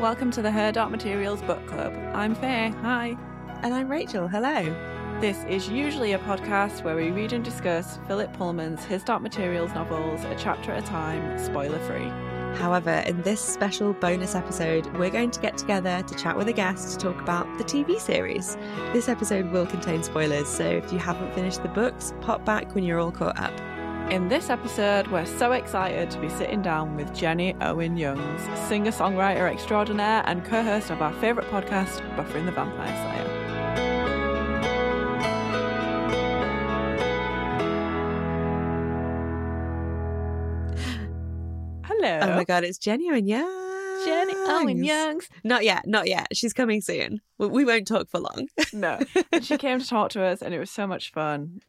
welcome to the Her Dark Materials Book Club. I'm Faye, hi. And I'm Rachel, hello. This is usually a podcast where we read and discuss Philip Pullman's His Dark Materials novels a chapter at a time, spoiler free. However, in this special bonus episode, we're going to get together to chat with a guest to talk about the TV series. This episode will contain spoilers, so if you haven't finished the books, pop back when you're all caught up. In this episode, we're so excited to be sitting down with Jenny Owen Youngs, singer songwriter extraordinaire and co host of our favourite podcast, Buffering the Vampire Slayer. Hello. Oh my god, it's Jenny Owen Youngs. Jenny Owen Youngs. Not yet, not yet. She's coming soon. We- won't talk for long. No. She came to talk to us and it was so much fun.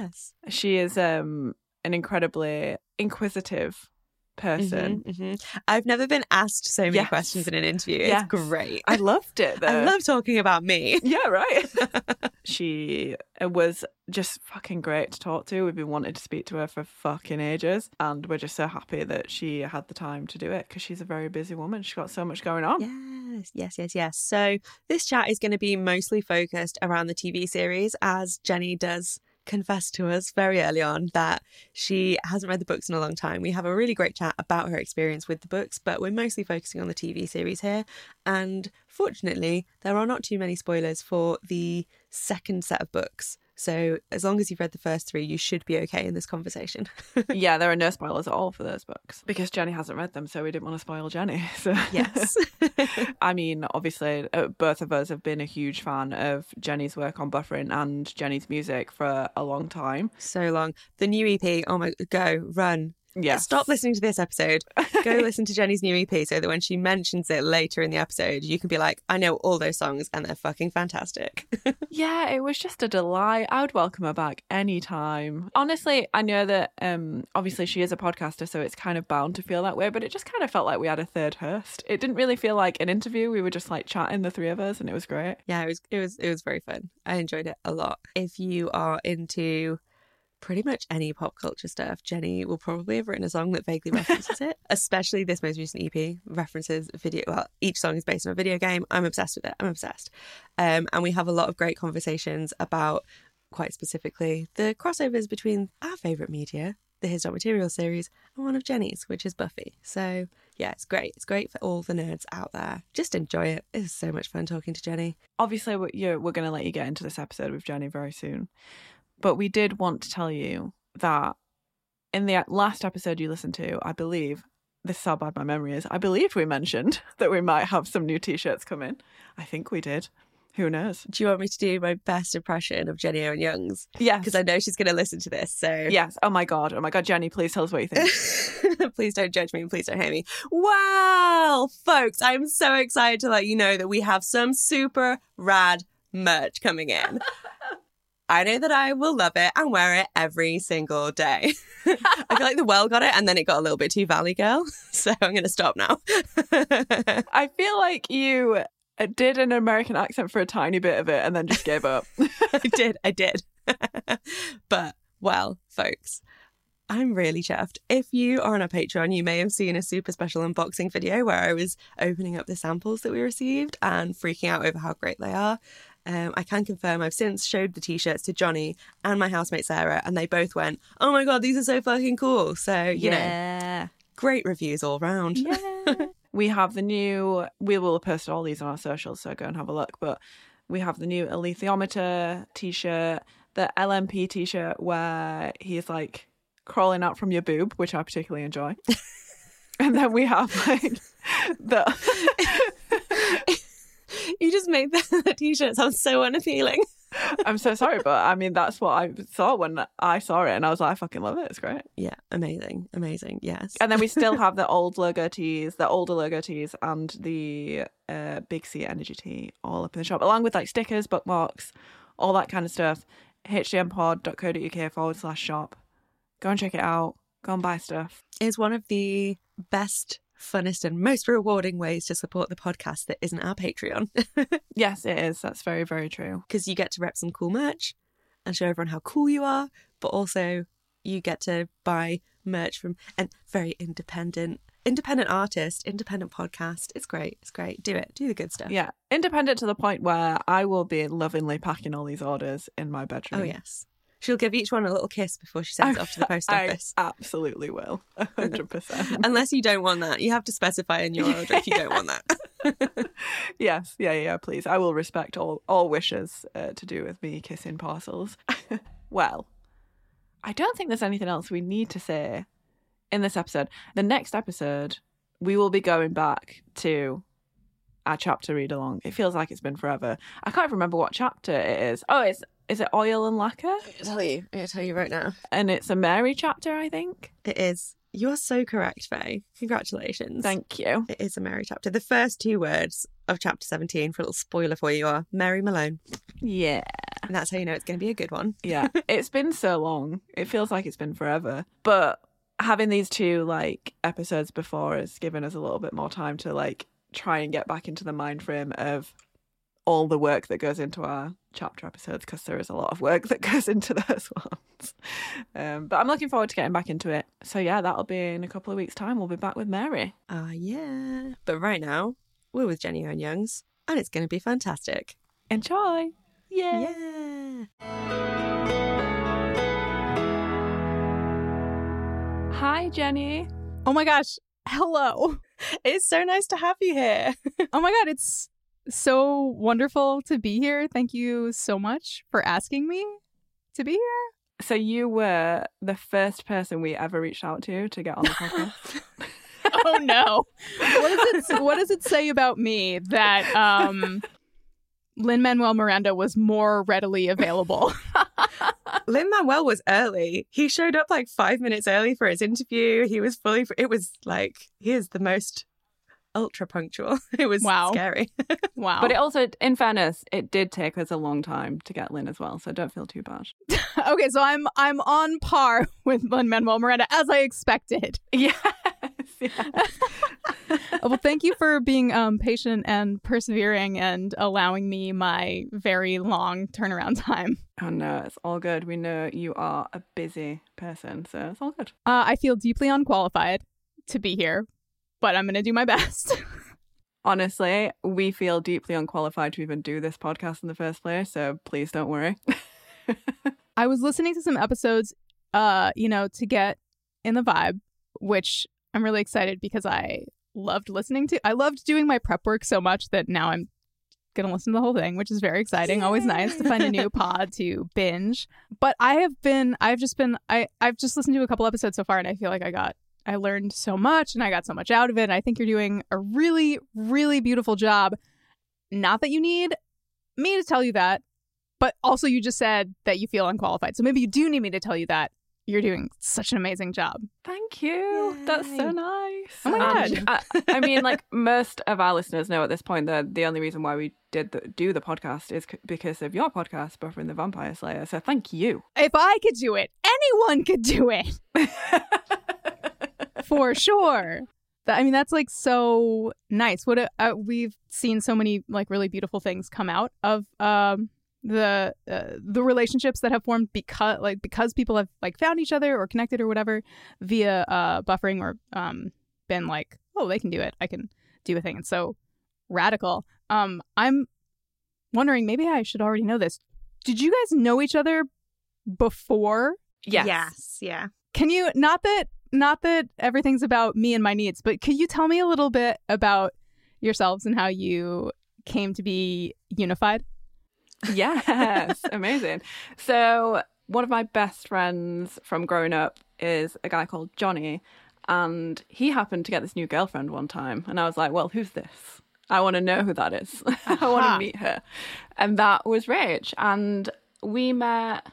Yes. She is um an incredibly inquisitive person. Mhm, mhm. I've never been asked so many Yes. questions in an interview. It's Yes. great. I loved it though. I love talking about me. Yeah, right. she uh, was just fucking great to talk to. We've been wanting to speak to her for fucking ages, and we're just so happy that she had the time to do it because she's a very busy woman. She's got so much going on. Yes, yes, yes, yes. So this chat is going to be mostly focused around the TV series, as Jenny does confess to us very early on that she hasn't read the books in a long time. We have a really great chat about her experience with the books, but we're mostly focusing on the TV series here. And fortunately, there are not too many spoilers for the second set of books. So as long as you've read the first three, you should be okay in this conversation. yeah, there are no spoilers at all for those books because Jenny hasn't read them, so we didn't want to spoil Jenny. So yes. I mean, obviously, uh, both of us have been a huge fan of Jenny's work on buffering and Jenny's music for a long time. so long. The new EP, oh my, go, run. Yeah, Stop listening to this episode. Go listen to Jenny's new EP so that when she mentions it later in the episode, you can be like, I know all those songs and they're fucking fantastic. Yeah, it was just a delight. I would welcome her back anytime. Honestly, I know that um obviously she is a podcaster, so it's kind of bound to feel that way, but it just kind of felt like we had a third host. It didn't really feel like an interview. We were just like chatting the three of us and it was great. yeah, it was it was it was very fun. I enjoyed it a lot. If you are into pretty much any pop culture stuff, Jenny will probably have written a song that vaguely references it. Especially this most recent EP references video. Well, each song is based on a video game. I'm obsessed with it. I'm obsessed. Um, and we have a lot of great conversations about quite specifically the crossovers between our favorite media, the His Dark Material series, and one of Jenny's, which is Buffy. So yeah, it's great. It's great for all the nerds out there. Just enjoy it. It's so much fun talking to Jenny. Obviously, we're, we're going to let you get into this episode with Jenny very soon, but we did want to tell you that in the last episode you listened to, I believe. This is how bad my memory is. I believe we mentioned that we might have some new t-shirts coming. I think we did. Who knows? Do you want me to do my best impression of Jenny Owen Youngs? Yes. Because I know she's going to listen to this. So Yes. Oh my god. Oh my god, Jenny, please tell us what you think. please don't judge me and please don't hate me. Well, folks, I'm so excited to let you know that we have some super rad merch coming in. I know that I will love it and wear it every single day. I feel like the well got it and then it got a little bit too Valley Girl. So I'm going to stop now. I feel like you uh, did an American accent for a tiny bit of it and then just gave up. I did, I did. but, well, folks, I'm really chuffed. If you are on our Patreon, you may have seen a super special unboxing video where I was opening up the samples that we received and freaking out over how great they are. Um, I can confirm I've since showed the t-shirts to Johnny and my housemate Sarah, and they both went, "Oh my god, these are so fucking cool!" So you know, great reviews all round. Yeah. we have the new, we will post all these on our socials, so go and have a look. But we have the new alethiometer t shirt, the LMP t shirt where he's like crawling out from your boob, which I particularly enjoy. and then we have like the. you just made the, t-shirt sound so unappealing. I'm so sorry, but I mean, that's what I saw when I saw it, and I was like, I fucking love it. It's great. Yeah, amazing, amazing. Yes. And then we still have the old logo tees, the older logo tees, and the uh, Big C Energy tee all up in the shop, along with like stickers, bookmarks, all that kind of stuff. hdmpod.co.uk forward slash shop. Go and check it out. Go and buy stuff. is one of the best, funnest, and most rewarding ways to support the podcast that isn't our Patreon. Yes, it is. That's very, very true. Because you get to rep some cool merch and show everyone how cool you are, but also you get to buy merch from and very independent independent artist, independent podcast. It's great. It's great. Do it. Do the good stuff. Yeah, independent to the point where I will be lovingly packing all these orders in my bedroom. Oh yes. She'll give each one a little kiss before she sends it off to the post I office. absolutely will. 100%. Unless you don't want that. You have to specify in your order if you don't want that. yes, yeah, yeah, please. I will respect all, all wishes uh, to do with me kissing parcels. well, I don't think there's anything else we need to say in this episode. The next episode, we will be going back to our chapter read along. It feels like it's been forever. I can't remember what chapter it is. Oh, it's is it oil and lacquer? I'll tell you. I'll tell you right now. And it's a Mary chapter, I think. It is. You are so correct, Faye. Congratulations. Thank you. It is a Mary chapter. The first two words of chapter 17, for a little spoiler for you, are Mary Malone. Yeah. And that's how you know it's going to be a good one. Yeah. it's been so long. It feels like it's been forever. But having these two like episodes before has given us a little bit more time to like try and get back into the mind frame of all the work that goes into our chapter episodes because there is a lot of work that goes into those ones. Um, but I'm looking forward to getting back into it. So yeah, that'll be in a couple of weeks' time. We'll be back with Mary. Ah, uh, yeah. But right now, we're with Jenny Owen Youngs, and it's going to be fantastic. Enjoy. Yeah. Hi, Jenny. Oh my gosh. Hello. It's so nice to have you here. oh my God. It's so wonderful to be here. Thank you so much for asking me to be here. So you were the first person we ever reached out to to get on the podcast. oh no. What does it what does it say about me that um Lin Manuel Miranda was more readily available? Lin Manuel was early. He showed up like five minutes early for his interview. He was fully. It was like he is the most ultra punctual. It was wow. scary. wow. But it also, in fairness, it did take us a long time to get Lin as well, so don't feel too bad. okay, so I'm I'm on par with Lin Manuel Miranda as I expected. Yes. yes. well, thank you for being um, patient and persevering and allowing me my very long turnaround time. Oh no, it's all good. We know you are a busy person, so it's all good. Uh, I feel deeply unqualified to be here, but I'm going to do my best. Honestly, we feel deeply unqualified to even do this podcast in the first place, so please don't worry. I was listening to some episodes, uh, you know, to get in the vibe, which I'm really excited because I loved listening to. I loved doing my prep work so much that now I'm going to listen to the whole thing, which is very exciting. Yay. Always nice to find a new pod to binge. But I have been I've just been I I've just listened to a couple episodes so far and I feel like I got I learned so much and I got so much out of it. And I think you're doing a really, really beautiful job. Not that you need me to tell you that, but also you just said that you feel unqualified. So maybe you do need me to tell you that you're doing such an amazing job. Thank you. Yay. That's so nice. Oh my um, god! I, I, mean, like most of our listeners know at this point that the only reason why we did the, do the podcast is c- because of your podcast, Buffering the Vampire Slayer. So thank you. If I could do it, anyone could do it. For sure. I mean, that's like so nice. What a, uh, we've seen so many like really beautiful things come out of um, the uh, the relationships that have formed because like because people have like found each other or connected or whatever via uh, buffering or um, been like, oh, they can do it. I can do a thing. And so radical. Um, I'm wondering maybe I should already know this. Did you guys know each other before? Yes. Yes. Yeah. Can you not that not that everything's about me and my needs, but could you tell me a little bit about yourselves and how you came to be unified? Yes, amazing. So, one of my best friends from growing up is a guy called Johnny, and he happened to get this new girlfriend one time. And I was like, well, who's this? I want to know who that is. I want to meet her. And that was Rach. And we met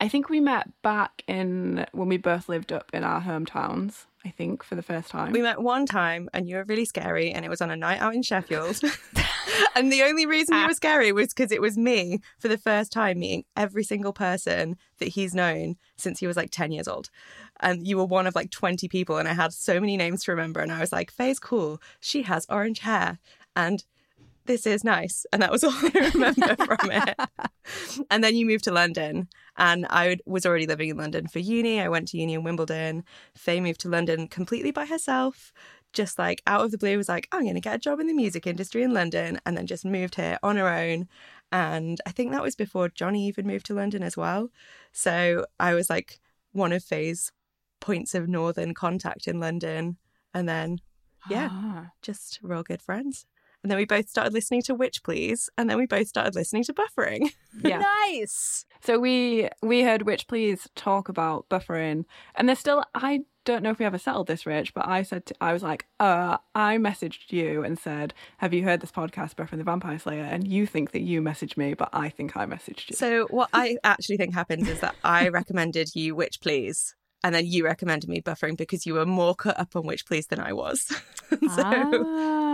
I think we met back in when we both lived up in our hometowns. I think for the first time. We met one time and you were really scary, and it was on a night out in Sheffield. and the only reason you were ah. scary was because it was me for the first time meeting every single person that he's known since he was like 10 years old. And you were one of like 20 people, and I had so many names to remember. And I was like, Faye's cool. She has orange hair. And this is nice. And that was all I remember from it. And then you moved to London. And I was already living in London for uni. I went to uni in Wimbledon. Faye moved to London completely by herself just like out of the blue was like, I'm going to get a job in the music industry in London and then just moved here on her own. And I think that was before Johnny even moved to London as well. So I was like one of Faye's points of northern contact in London. And then, yeah, Ah. just real good friends. And then we both started listening to Witch Please. And then we both started listening to Buffering. Yeah. Nice. So we we heard Witch Please talk about buffering, and there's still I don't know if we ever settled this, Rich, but I said to, I was like, uh, I messaged you and said, "Have you heard this podcast, Buffering the Vampire Slayer?" And you think that you messaged me, but I think I messaged you. So what I actually think happens is that I recommended you Witch Please. And then you recommended me buffering because you were more cut up on Witch Please than I was. so Ah,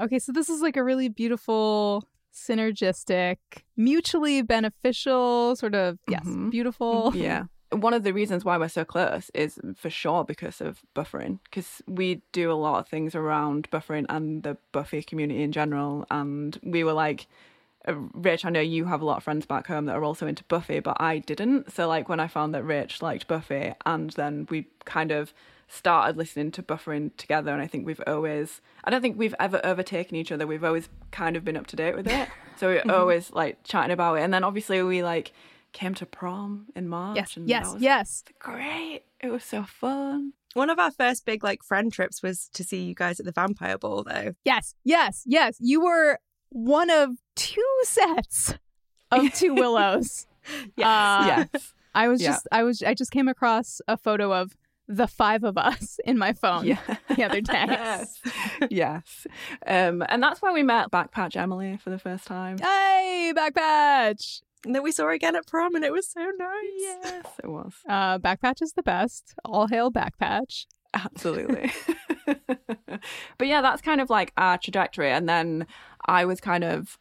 okay. So this is like a really beautiful, synergistic, mutually beneficial sort of yes, Mhm. beautiful. yeah. One of the reasons why we're so close is for sure because of buffering, because we do a lot of things around buffering and the Buffy community in general. And we were like, uh, Rich, I know you have a lot of friends back home that are also into Buffy, but I didn't. So, like, when I found that Rich liked Buffy, and then we kind of started listening to buffering together, and I think we've always, I don't think we've ever overtaken each other. We've always kind of been up to date with it. So, we're always like chatting about it. And then obviously, we like came to prom in March. Yes, and yes, that was yes. Great. It was so fun. one of our first big like friend trips was to see you guys at the vampire ball though. Yes, yes, yes. You were one of two sets of two willows. Yes. Uh, yes. I was Yeah. just I was I just came across a photo of the five of us in my phone Yeah. the other day. yes. yes. Um, and that's where we met Backpatch Emily for the first time. Hey, backpatch. And then we saw her again at prom and it was so nice. Yes, it was. Uh, backpatch is the best. All hail backpatch. Absolutely. but yeah, that's kind of like our trajectory. And then I was kind of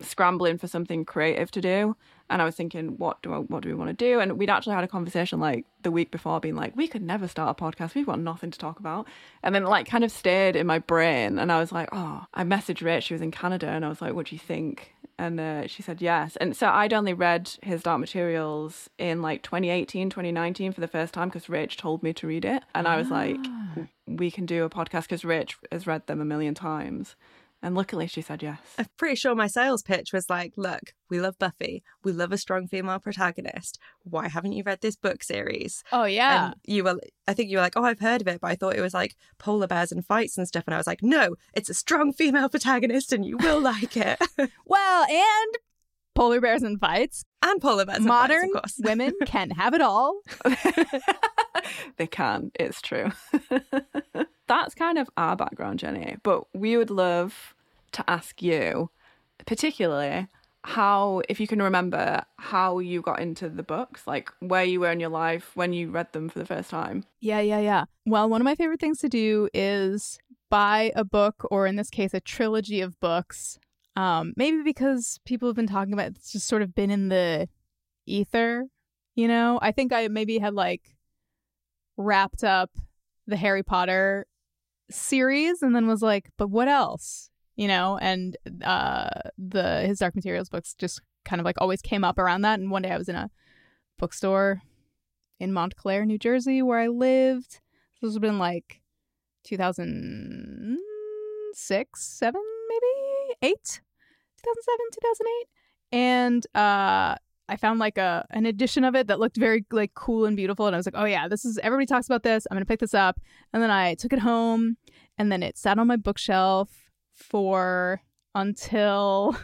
scrambling for something creative to do. And I was thinking, what do I, what do we want to do? And we'd actually had a conversation like the week before, being like, we could never start a podcast. We've got nothing to talk about. And then it, like kind of stayed in my brain. And I was like, oh, I messaged Rich. She was in Canada, and I was like, what do you think? And uh, she said yes. And so I'd only read his Dark Materials in like 2018, 2019 for the first time because Rich told me to read it. And I was like, we can do a podcast because Rich has read them a million times. And luckily she said yes. I'm pretty sure my sales pitch was like, look, we love Buffy. We love a strong female protagonist. Why haven't you read this book series? Oh yeah. And you were, I think you were like, oh, I've heard of it, but I thought it was like polar bears and fights and stuff. And I was like, no, it's a strong female protagonist and you will like it. well, and polar bears and fights. and polar bears and Modern fights, of course. women can have it all. they can, it's true. That's kind of our background, Jenny. But we would love to ask you, particularly, how, if you can remember, how you got into the books, like where you were in your life when you read them for the first time. Yeah, yeah, yeah. Well, one of my favorite things to do is buy a book, or in this case, a trilogy of books. Um, maybe because people have been talking about it, it's just sort of been in the ether, you know? I think I maybe had like wrapped up the Harry Potter series and then was like, but what else? You know, and uh the his Dark Materials books just kind of like always came up around that. And one day I was in a bookstore in Montclair, New Jersey, where I lived. This has been like 2006, 7, maybe 8, 2007, 2008. And uh, I found like a an edition of it that looked very like cool and beautiful. And I was like, oh yeah, this is everybody talks about this. I'm gonna pick this up. And then I took it home, and then it sat on my bookshelf for until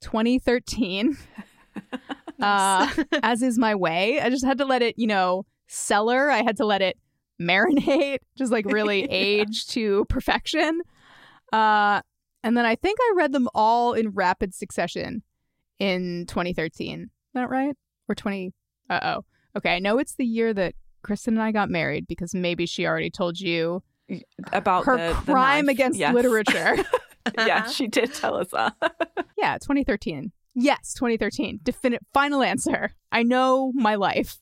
2013 uh, as is my way. I just had to let it, you know, cellar. I had to let it marinate, just like really age to perfection. Uh, and then I think I read them all in rapid succession in 2013. Is that right? Or 20? Uh oh. Okay, I know it's the year that Kristen and I got married because maybe she already told you About her the, the crime knife. against Yes. literature. yeah, she did tell us that. yeah, 2013. Yes, 2013. Definite final answer. I know my life.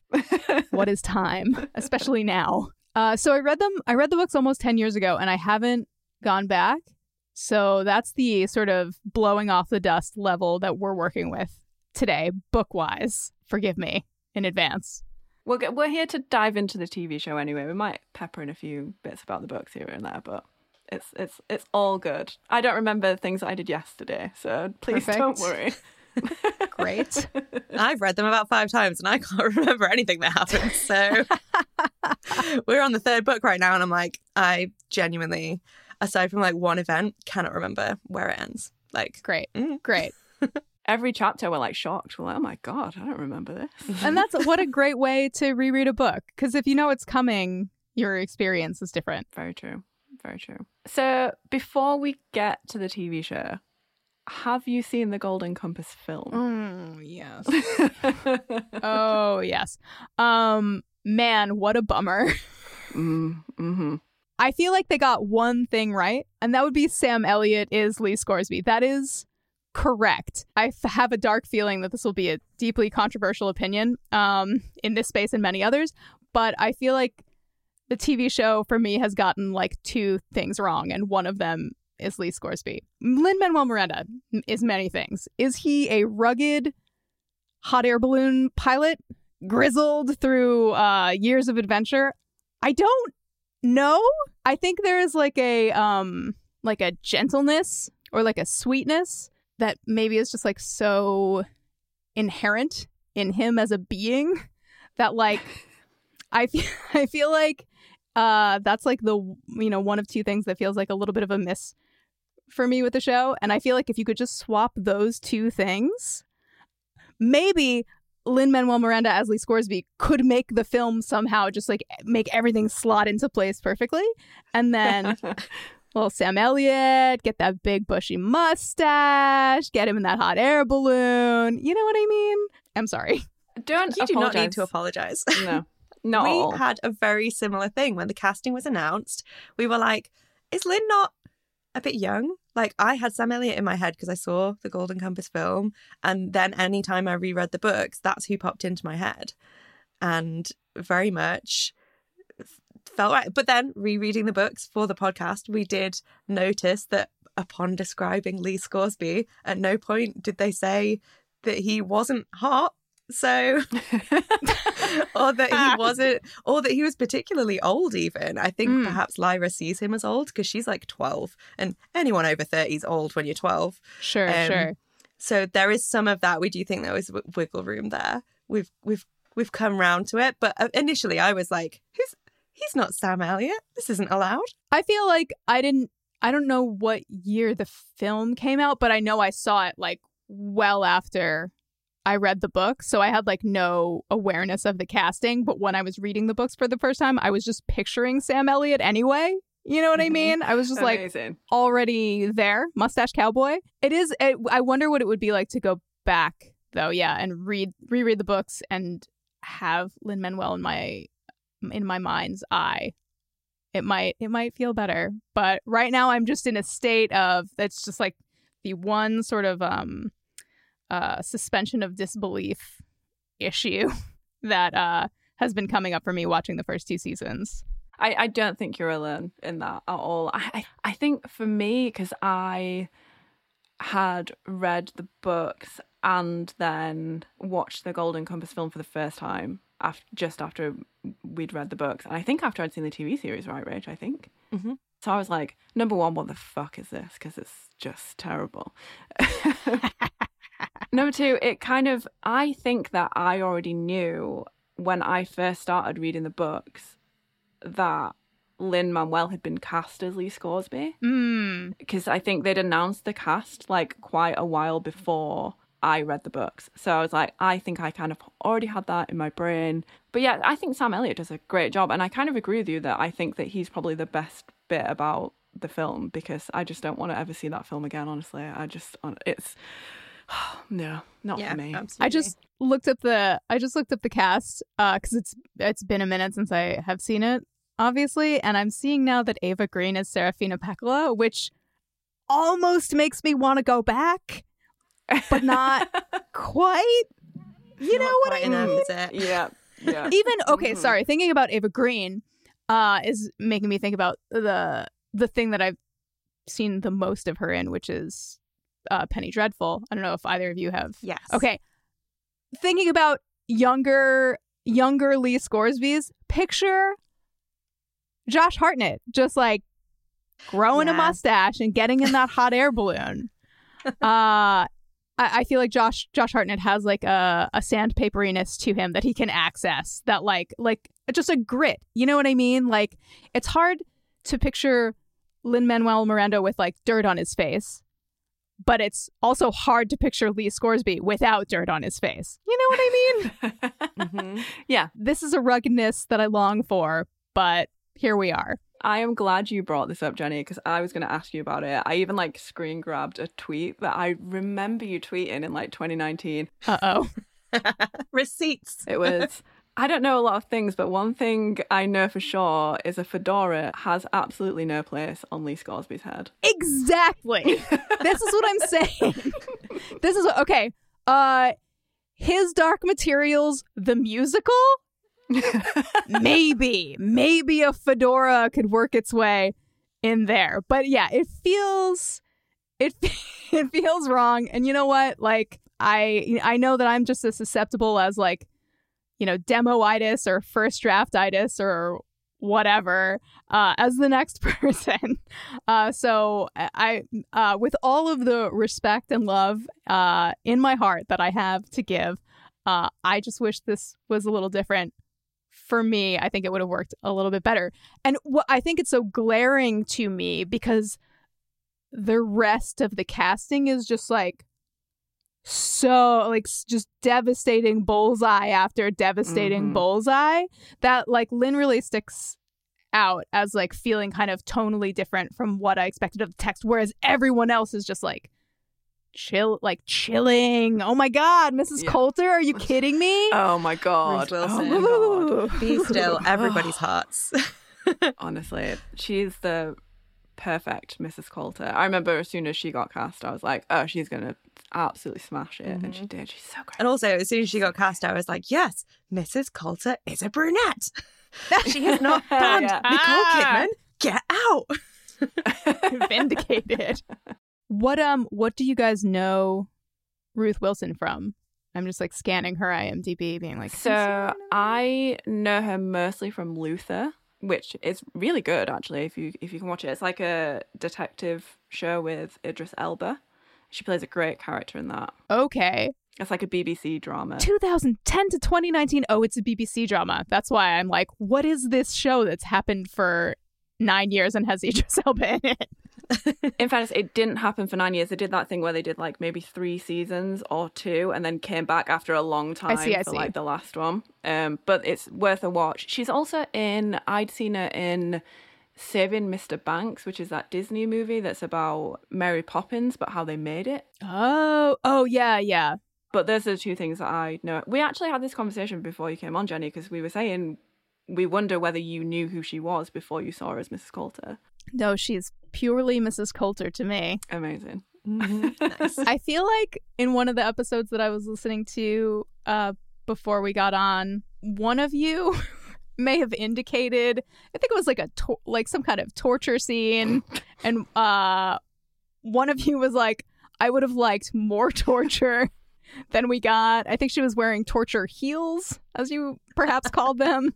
what is time, especially now. Uh, so I read them. I read the books almost 10 years ago, and I haven't gone back. So that's the sort of blowing off the dust level that we're working with today, book wise. Forgive me in advance. We're we're here to dive into the TV show anyway. We might pepper in a few bits about the books here and there, but it's it's it's all good. I don't remember things that I did yesterday, so please don't worry. Great. I've read them about five times and I can't remember anything that happened. So we're on the third book right now, and I'm like, I genuinely, aside from like one event, cannot remember where it ends. Like, Great. Mm. Great. Every chapter we're like shocked. We're like, oh my god, I don't remember this. And that's what a great way to reread a book. Because if you know it's coming, your experience is different. Very true. Very true. So before we get to the TV show, have you seen the Golden Compass film? Oh, yes. oh, yes. Um, man, what a bummer. mm, hmm I feel like they got one thing right, and that would be Sam Elliott is Lee Scoresby. That is correct. I f- have a dark feeling that this will be a deeply controversial opinion um, in this space and many others, but I feel like the TV show for me has gotten like two things wrong, and one of them is Lee Scoresby. Lin Manuel Miranda is many things. Is he a rugged hot air balloon pilot, grizzled through uh, years of adventure? I don't know. I think there is like a um like a gentleness or like a sweetness that maybe is just like so inherent in him as a being that like I feel I feel like uh that's like the you know one of two things that feels like a little bit of a miss for me with the show and I feel like if you could just swap those two things maybe Lin Manuel Miranda as Lee Scoresby could make the film somehow just like make everything slot into place perfectly. And then, well, Sam Elliott, get that big bushy mustache, get him in that hot air balloon. You know what I mean? I'm sorry. don't you do not need to apologize. apologize. No, not we had a very similar thing when the casting was announced. We were like, is Lin not a bit young? Like, I had Sam Elliott in my head because I saw the Golden Compass film. And then anytime I reread the books, that's who popped into my head. And very much felt right. But then rereading the books for the podcast, we did notice that upon describing Lee Scoresby, at no point did they say that he wasn't hot. So or that he wasn't, or that he was particularly old. Even I think Mm. perhaps Lyra sees him as old because she's like twelve, and anyone over thirty is old when you're twelve. Sure, Um, sure. So there is some of that. We do think there was w- wiggle room there. We've we've we've come round to it, but uh, initially I was like, "Who's he's not Sam Elliott? This isn't allowed." I feel like I didn't, I don't know what year the film came out, but I know I saw it like well after I read the book. So I had like no awareness of the casting. But when I was reading the books for the first time, I was just picturing Sam Elliott anyway. You know what I Mhm. mean? I was just like already there, mustache cowboy. It is. It, I wonder what it would be like to go back though, yeah, and read reread the books and have Lin Manuel in my in my mind's eye. It might it might feel better, but right now I'm just in a state of that's just like the one sort of um uh suspension of disbelief issue that uh has been coming up for me watching the first two seasons. I, I don't think you're alone in that at all. I, I, think for me, because I had read the books and then watched the Golden Compass film for the first time after, just after we'd read the books. And I think after I'd seen the TV series, right, Rach? I think. Mhm. So I was like, number one, what the fuck is this? Because it's just terrible. number two, it kind of, I think that I already knew when I first started reading the books that Lin Manuel had been cast as Lee Scoresby Mm. because I think they'd announced the cast like quite a while before I read the books. So I was like, I think I kind of already had that in my brain. But yeah, I think Sam Elliott does a great job. And I kind of agree with you that I think that he's probably the best bit about the film because I just don't want to ever see that film again, honestly. I just, it's, no, not yeah, for me. absolutely. I just looked up the I just looked up the cast uh, because it's it's been a minute since I have seen it, obviously, and I'm seeing now that Eva Green is Serafina Pekkala, which almost makes me want to go back, but not quite. You know Not what quite I enough, mean? is it? yeah, yeah. Even okay, Mhm. sorry. Thinking about Eva Green uh, is making me think about the the thing that I've seen the most of her in, which is uh, Penny Dreadful. I don't know if either of you have Yes. Okay. Thinking about younger younger Lee Scoresby's, picture Josh Hartnett just like growing a mustache and getting in that hot air balloon. Uh I, I feel like Josh Josh Hartnett has like a, a sandpaperiness to him that he can access that like like just a grit. You know what I mean? Like it's hard to picture Lin Manuel Miranda with like dirt on his face, but it's also hard to picture Lee Scoresby without dirt on his face. You know what I mean? Mhm. yeah, this is a ruggedness that I long for, but here we are. I am glad you brought this up, Jenny, because I was going to ask you about it. I even like screen grabbed a tweet that I remember you tweeting in like 2019. Uh oh. Receipts. It was. I don't know a lot of things, but one thing I know for sure is a fedora has absolutely no place on Lee Scoresby's head. Exactly. this is what I'm saying. this is okay. Uh his Dark Materials the musical? maybe. Maybe a fedora could work its way in there. But yeah, it feels it it feels wrong. And you know what? Like I I know that I'm just as susceptible as like you know, demoitis or first draftitis or whatever uh, as the next person. Uh, so I, uh, with all of the respect and love uh, in my heart that I have to give, uh, I just wish this was a little different. For me, I think it would have worked a little bit better. And what I think it's so glaring to me because the rest of the casting is just like so like just devastating bullseye after devastating Mhm. bullseye that like Lin really sticks out as like feeling kind of tonally different from what I expected of the text, whereas everyone else is just like chill, like chilling. Oh my god, Mrs. Yeah. Coulter, are you kidding me? Oh my god. Ruth Oh Wilson. my god. Be still everybody's hearts. Honestly, she's the perfect Mrs. Coulter. I remember as soon as she got cast, I was like, oh, she's going to absolutely smash it. And she did. She's so great. And also, as soon as she got cast, I was like, yes, Mrs. Coulter is a brunette. she is not blonde. Yeah. Nicole Ah. Kidman, get out. vindicated. What um what do you guys know Ruth Wilson from? I'm just like scanning her IMDb, being like, So I know her mostly from Luther, which is really good actually. If you if you can watch it, it's like a detective show with Idris Elba. She plays a great character in that. okay, It's like a BBC drama. 2010 to 2019. Oh, it's a BBC drama. That's why I'm like, what is this show that's happened for nine years and has Idris Elba in it? In fairness, it didn't happen for nine years. They did that thing where they did like maybe three seasons or two, and then came back after a long time see, I for see. like the last one. Um, but it's worth a watch. She's also in. I'd seen her in Saving Mr. Banks, which is that Disney movie that's about Mary Poppins, but how they made it. Oh, oh yeah, yeah. But those are the two things that I know. We actually had this conversation before you came on, Jenny, because we were saying we wonder whether you knew who she was before you saw her as Mrs. Coulter. No, she's purely Mrs. Coulter to me. Amazing. nice. I feel like in one of the episodes that I was listening to uh, before we got on, one of you may have indicated, I think it was like a tor- like some kind of torture scene, and uh, one of you was like, "I would have liked more torture." Than we got. I think she was wearing torture heels, as you perhaps called them.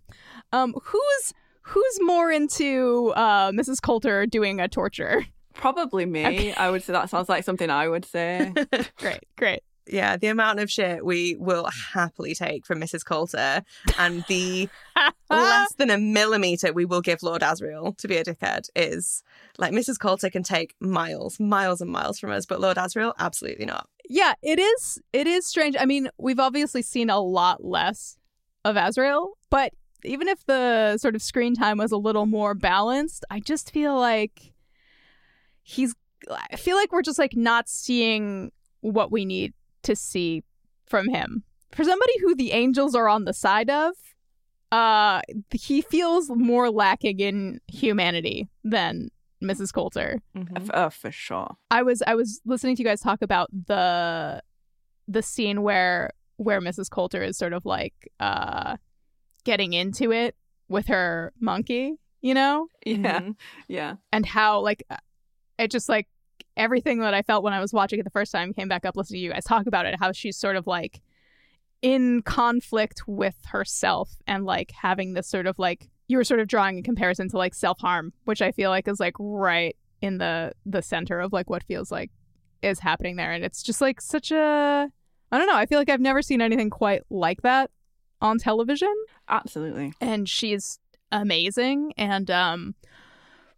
Um, who's who's more into uh, Mrs. Coulter doing a torture? Probably me. Okay. I would say that sounds like something I would say. Great, great. yeah, the amount of shit we will happily take from Mrs. Coulter and the less than a millimeter we will give Lord Asriel to be a dickhead is like Mrs. Coulter can take miles, miles and miles from us, but Lord Asriel, absolutely not. yeah it is it is strange i mean we've obviously seen a lot less of asriel but even if the sort of screen time was a little more balanced i just feel like he's i feel like we're just like not seeing what we need to see from him for somebody who the angels are on the side of uh he feels more lacking in humanity than mrs coulter F- oh, for sure. I was I was listening to you guys talk about the the scene where where Mrs. Coulter is sort of like uh getting into it with her monkey, you know? Yeah. Mhm. Yeah. And how like it just like everything that I felt when I was watching it the first time came back up listening to you guys talk about it, how she's sort of like in conflict with herself and like having this sort of like you were sort of drawing a comparison to like self-harm which i feel like is like right in the the center of like what feels like is happening there and it's just like such a i don't know i feel like i've never seen anything quite like that on television Absolutely. and she's amazing and um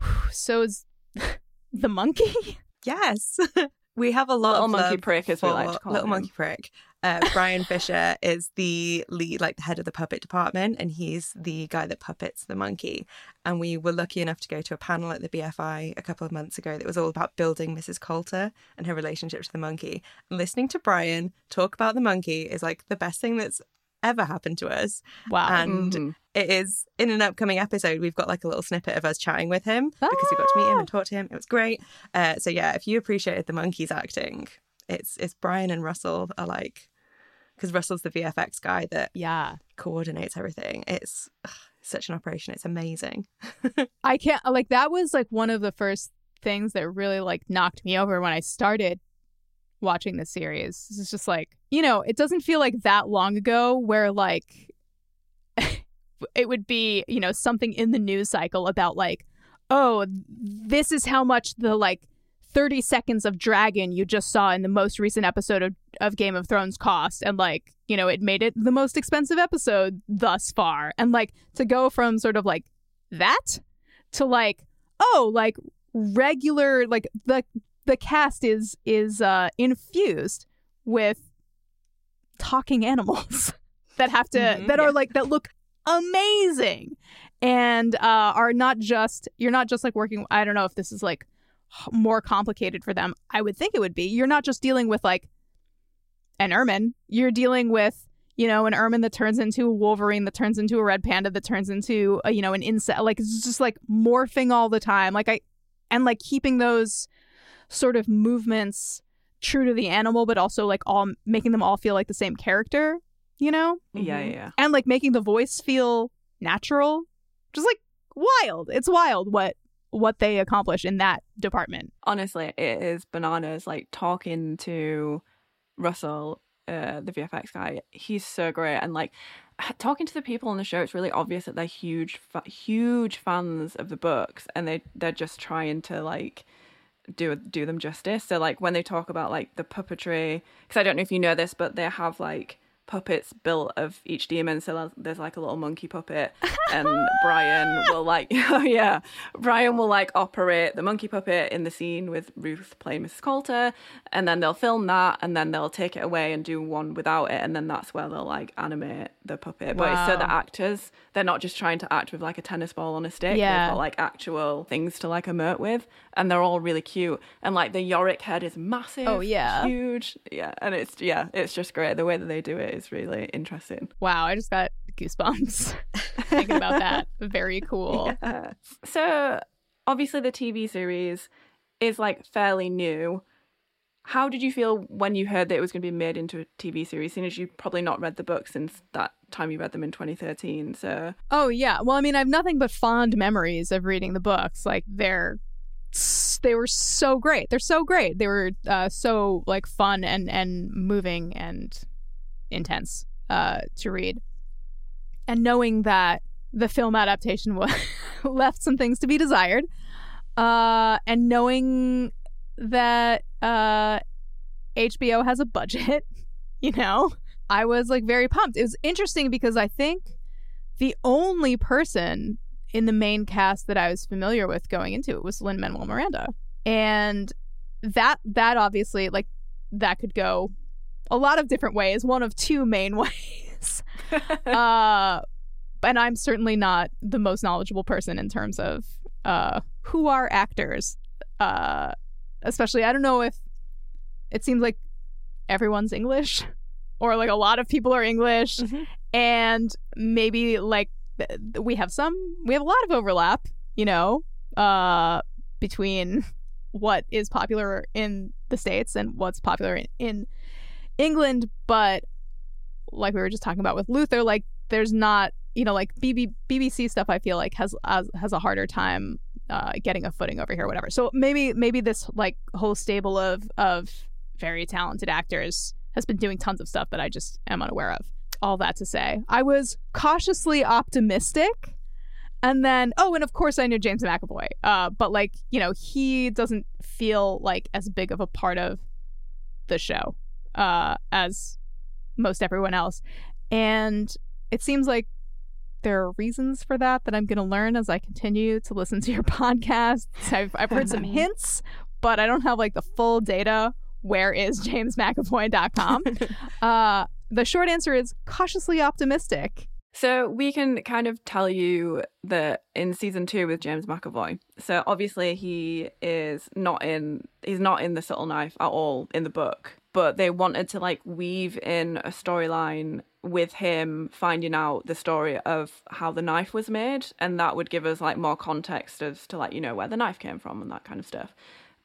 so is the monkey Yes. we have a lot Little of monkey prick, as we like to call it. Little him. Monkey Prick. Uh, Brian Fisher is the lead, like the head of the puppet department, and he's the guy that puppets the monkey. And we were lucky enough to go to a panel at the BFI a couple of months ago that was all about building Mrs. Coulter and her relationship to the monkey. And listening to Brian talk about the monkey is like the best thing that's ever happened to us. wow And Mhm. it is in an upcoming episode. We've got like a little snippet of us chatting with him because we got to meet him and talk to him. It was great. Uh, so yeah, if you appreciated the monkeys acting, it's it's Brian and Russell are like because Russell's the VFX guy that yeah coordinates everything. It's ugh, such an operation. It's amazing. I can't like that was like one of the first things that really like knocked me over when I started watching this series. It's just like, you know, it doesn't feel like that long ago where like it would be, you know, something in the news cycle about like, oh, this is how much the like 30 seconds of dragon you just saw in the most recent episode of, of Game of Thrones cost. And like, you know, it made it the most expensive episode thus far. And like to go from sort of like that to like, oh, like regular like the the cast is is uh infused with talking animals that have to Mhm, that yeah. are like that look amazing. And uh are not just you're not just like working i don't know if this is like more complicated for them. I would think it would be. You're not just dealing with like an ermine. You're dealing with you know an ermine that turns into a wolverine that turns into a red panda that turns into a, you know an insect like it's just like morphing all the time. Like i and like keeping those sort of movements true to the animal but also like all making them all feel like the same character you know Yeah, yeah, yeah. and like making the voice feel natural just like wild it's wild what what they accomplish in that department Honestly, it is bananas. Like talking to Russell, uh, the VFX guy, he's so great. And like talking to the people on the show, it's really obvious that they're huge, fa- huge fans of the books, and they they're just trying to like do do them justice. So like when they talk about like the puppetry, because I don't know if you know this, but they have like puppets built of each daemon. So there's- like a little monkey puppet, and Brian will like, oh yeah, Brian will like operate the monkey puppet in the scene with Ruth playing Mrs. Coulter, and then they'll film that, and then they'll take it away and do one without it, and then that's where they'll like animate the puppet. But it's so the actors, they're not just trying to act with like a tennis ball on a stick. Yeah. They've got like actual things to like emote with, and they're all really cute. And like the Iorek head is massive. Oh, yeah. huge. Yeah, and it's yeah, it's just great. The way that they do it is really interesting. wow i just got goosebumps thinking about that very cool Yeah. So obviously the TV series is like fairly new. How did you feel when you heard that it was going to be made into a TV series? Seeing as you probably not read the book since that time you read them in 2013. So Oh yeah. Well, I mean, I have nothing but fond memories of reading the books. Like they're they were so great. They're so great. They were uh, so like fun and and moving and intense uh, to read. And knowing that the film adaptation was left some things to be desired, uh, and knowing that uh, HBO has a budget, you know, I was like very pumped. It was interesting because I think the only person in the main cast that I was familiar with going into it was Lin Manuel Miranda, and that that obviously like that could go a lot of different ways. One of two main ways. uh, and I'm certainly not the most knowledgeable person in terms of uh, who are actors. Uh, especially, I don't know if it seems like everyone's English or like a lot of people are English Mhm. and maybe like th- we have some we have a lot of overlap you know uh between what is popular in the states and what's popular in, in england but like we were just talking about with luther like there's not you know like BB, bbc stuff i feel like has has, a harder time uh getting a footing over here whatever so maybe maybe this like whole stable of of very talented actors has been doing tons of stuff that i just am unaware of all that to say, I was cautiously optimistic. And then, oh, and of course I knew James McAvoy. Uh, but like, you know, he doesn't feel like as big of a part of the show uh, as most everyone else. And it seems like there are reasons for that that I'm going to learn as I continue to listen to your podcast. I've, I've heard some hints, but I don't have like the full data. Where is jamesmcavoy.com? uh, the short answer is cautiously optimistic. So we can kind of tell you that in season two with James McAvoy. So obviously he is not in he's not in the subtle knife at all in the book. But they wanted to like weave in a storyline with him finding out the story of how the knife was made and that would give us like more context as to like, you know, where the knife came from and that kind of stuff.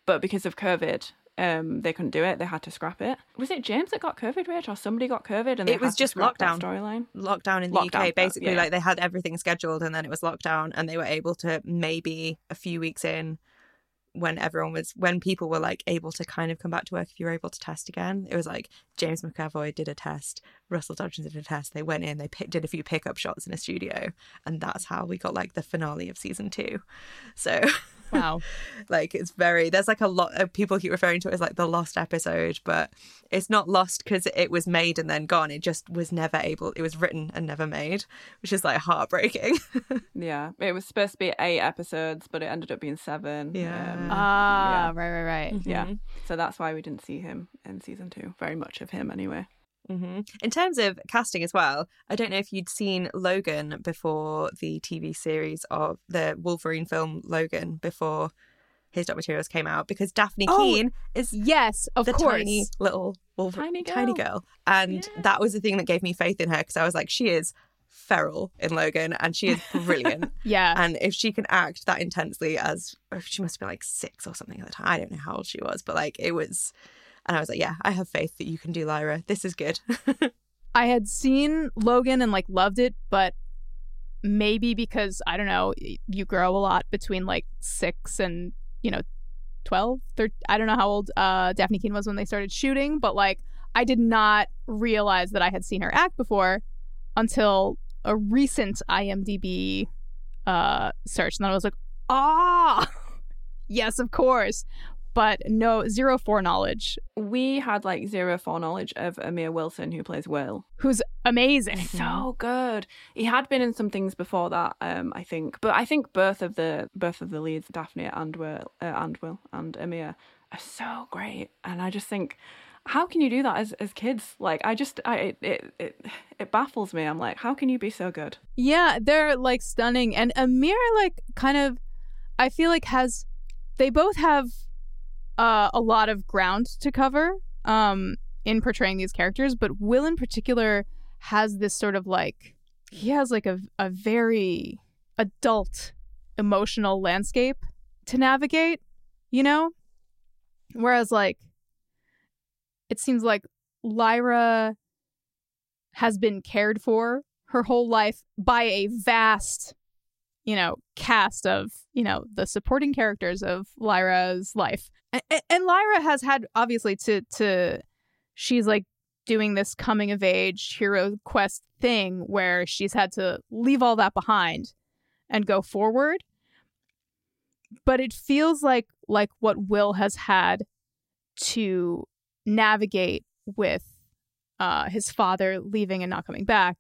But because of COVID, um, they couldn't do it. They had to scrap it. Was it James that got COVID, Rich, or somebody got COVID? And It was just lockdown. storyline. lockdown in the Lockdown, UK. Basically, yeah. like they had everything scheduled and then it was lockdown, and they were able to maybe a few weeks in when everyone was when people were like able to kind of come back to work if you were able to test again it was like james mcavoy did a test russell dodgson did a test they went in they did a few pickup shots in a studio and that's how we got like the finale of season two. So Wow. like it's very there's like a lot of people keep referring to it as like the lost episode but it's not lost because it was made and then gone it just was never able it was written and never made which is like heartbreaking Yeah, it was supposed to be eight episodes, but it ended up being seven. Yeah. Um, Ah, Yeah. right, right, right. yeah. Mhm. So that's why we didn't see him in season two. Very much of him, anyway. Hmm in terms of casting as well i don't know if you'd seen logan before the tv series of the wolverine film logan before his Dark Materials came out because dafne Oh, keen is Yes, of the course. tiny little Wolverine, Tiny girl. girl. And Yeah. that was the thing that gave me faith in her because I was like, she is feral in Logan and she is brilliant. Yeah. and if she can act that intensely as she must be like six or something at the time, I don't know how old she was, but like it was. And I was like, yeah, I have faith that you can do Lyra. This is good. I had seen Logan and like loved it, but maybe because I don't know, you grow a lot between like six and you know, twelve. Thir- I don't know how old uh, Dafne Keen was when they started shooting, but like I did not realize that I had seen her act before until a recent IMDb uh, search, and then I was like, ah, yes, of course. But no, zero foreknowledge. We had like zero foreknowledge of Amir Wilson, who plays Will. Who's amazing. So good. He had been in some things before that, um, I think. But I think both of the both of the leads, Dafne and Will, uh, and Will and Amir, are so great. And I just think, how can you do that as as kids? Like, I just, I it it it, it baffles me. I'm like, how can you be so good? Yeah, they're like stunning. And Amir, like, kind of, I feel like has, they both have uh, a lot of ground to cover um, in portraying these characters, but Will in particular has this sort of like, he has like a, a very adult emotional landscape to navigate, you know? Whereas, like, it seems like Lyra has been cared for her whole life by a vast, you know, cast of, you know, the supporting characters of Lyra's life. And, and Lyra has had obviously to to she's like doing this coming of age hero quest thing where she's had to leave all that behind and go forward. But it feels like like what Will has had to navigate with uh, his father leaving and not coming back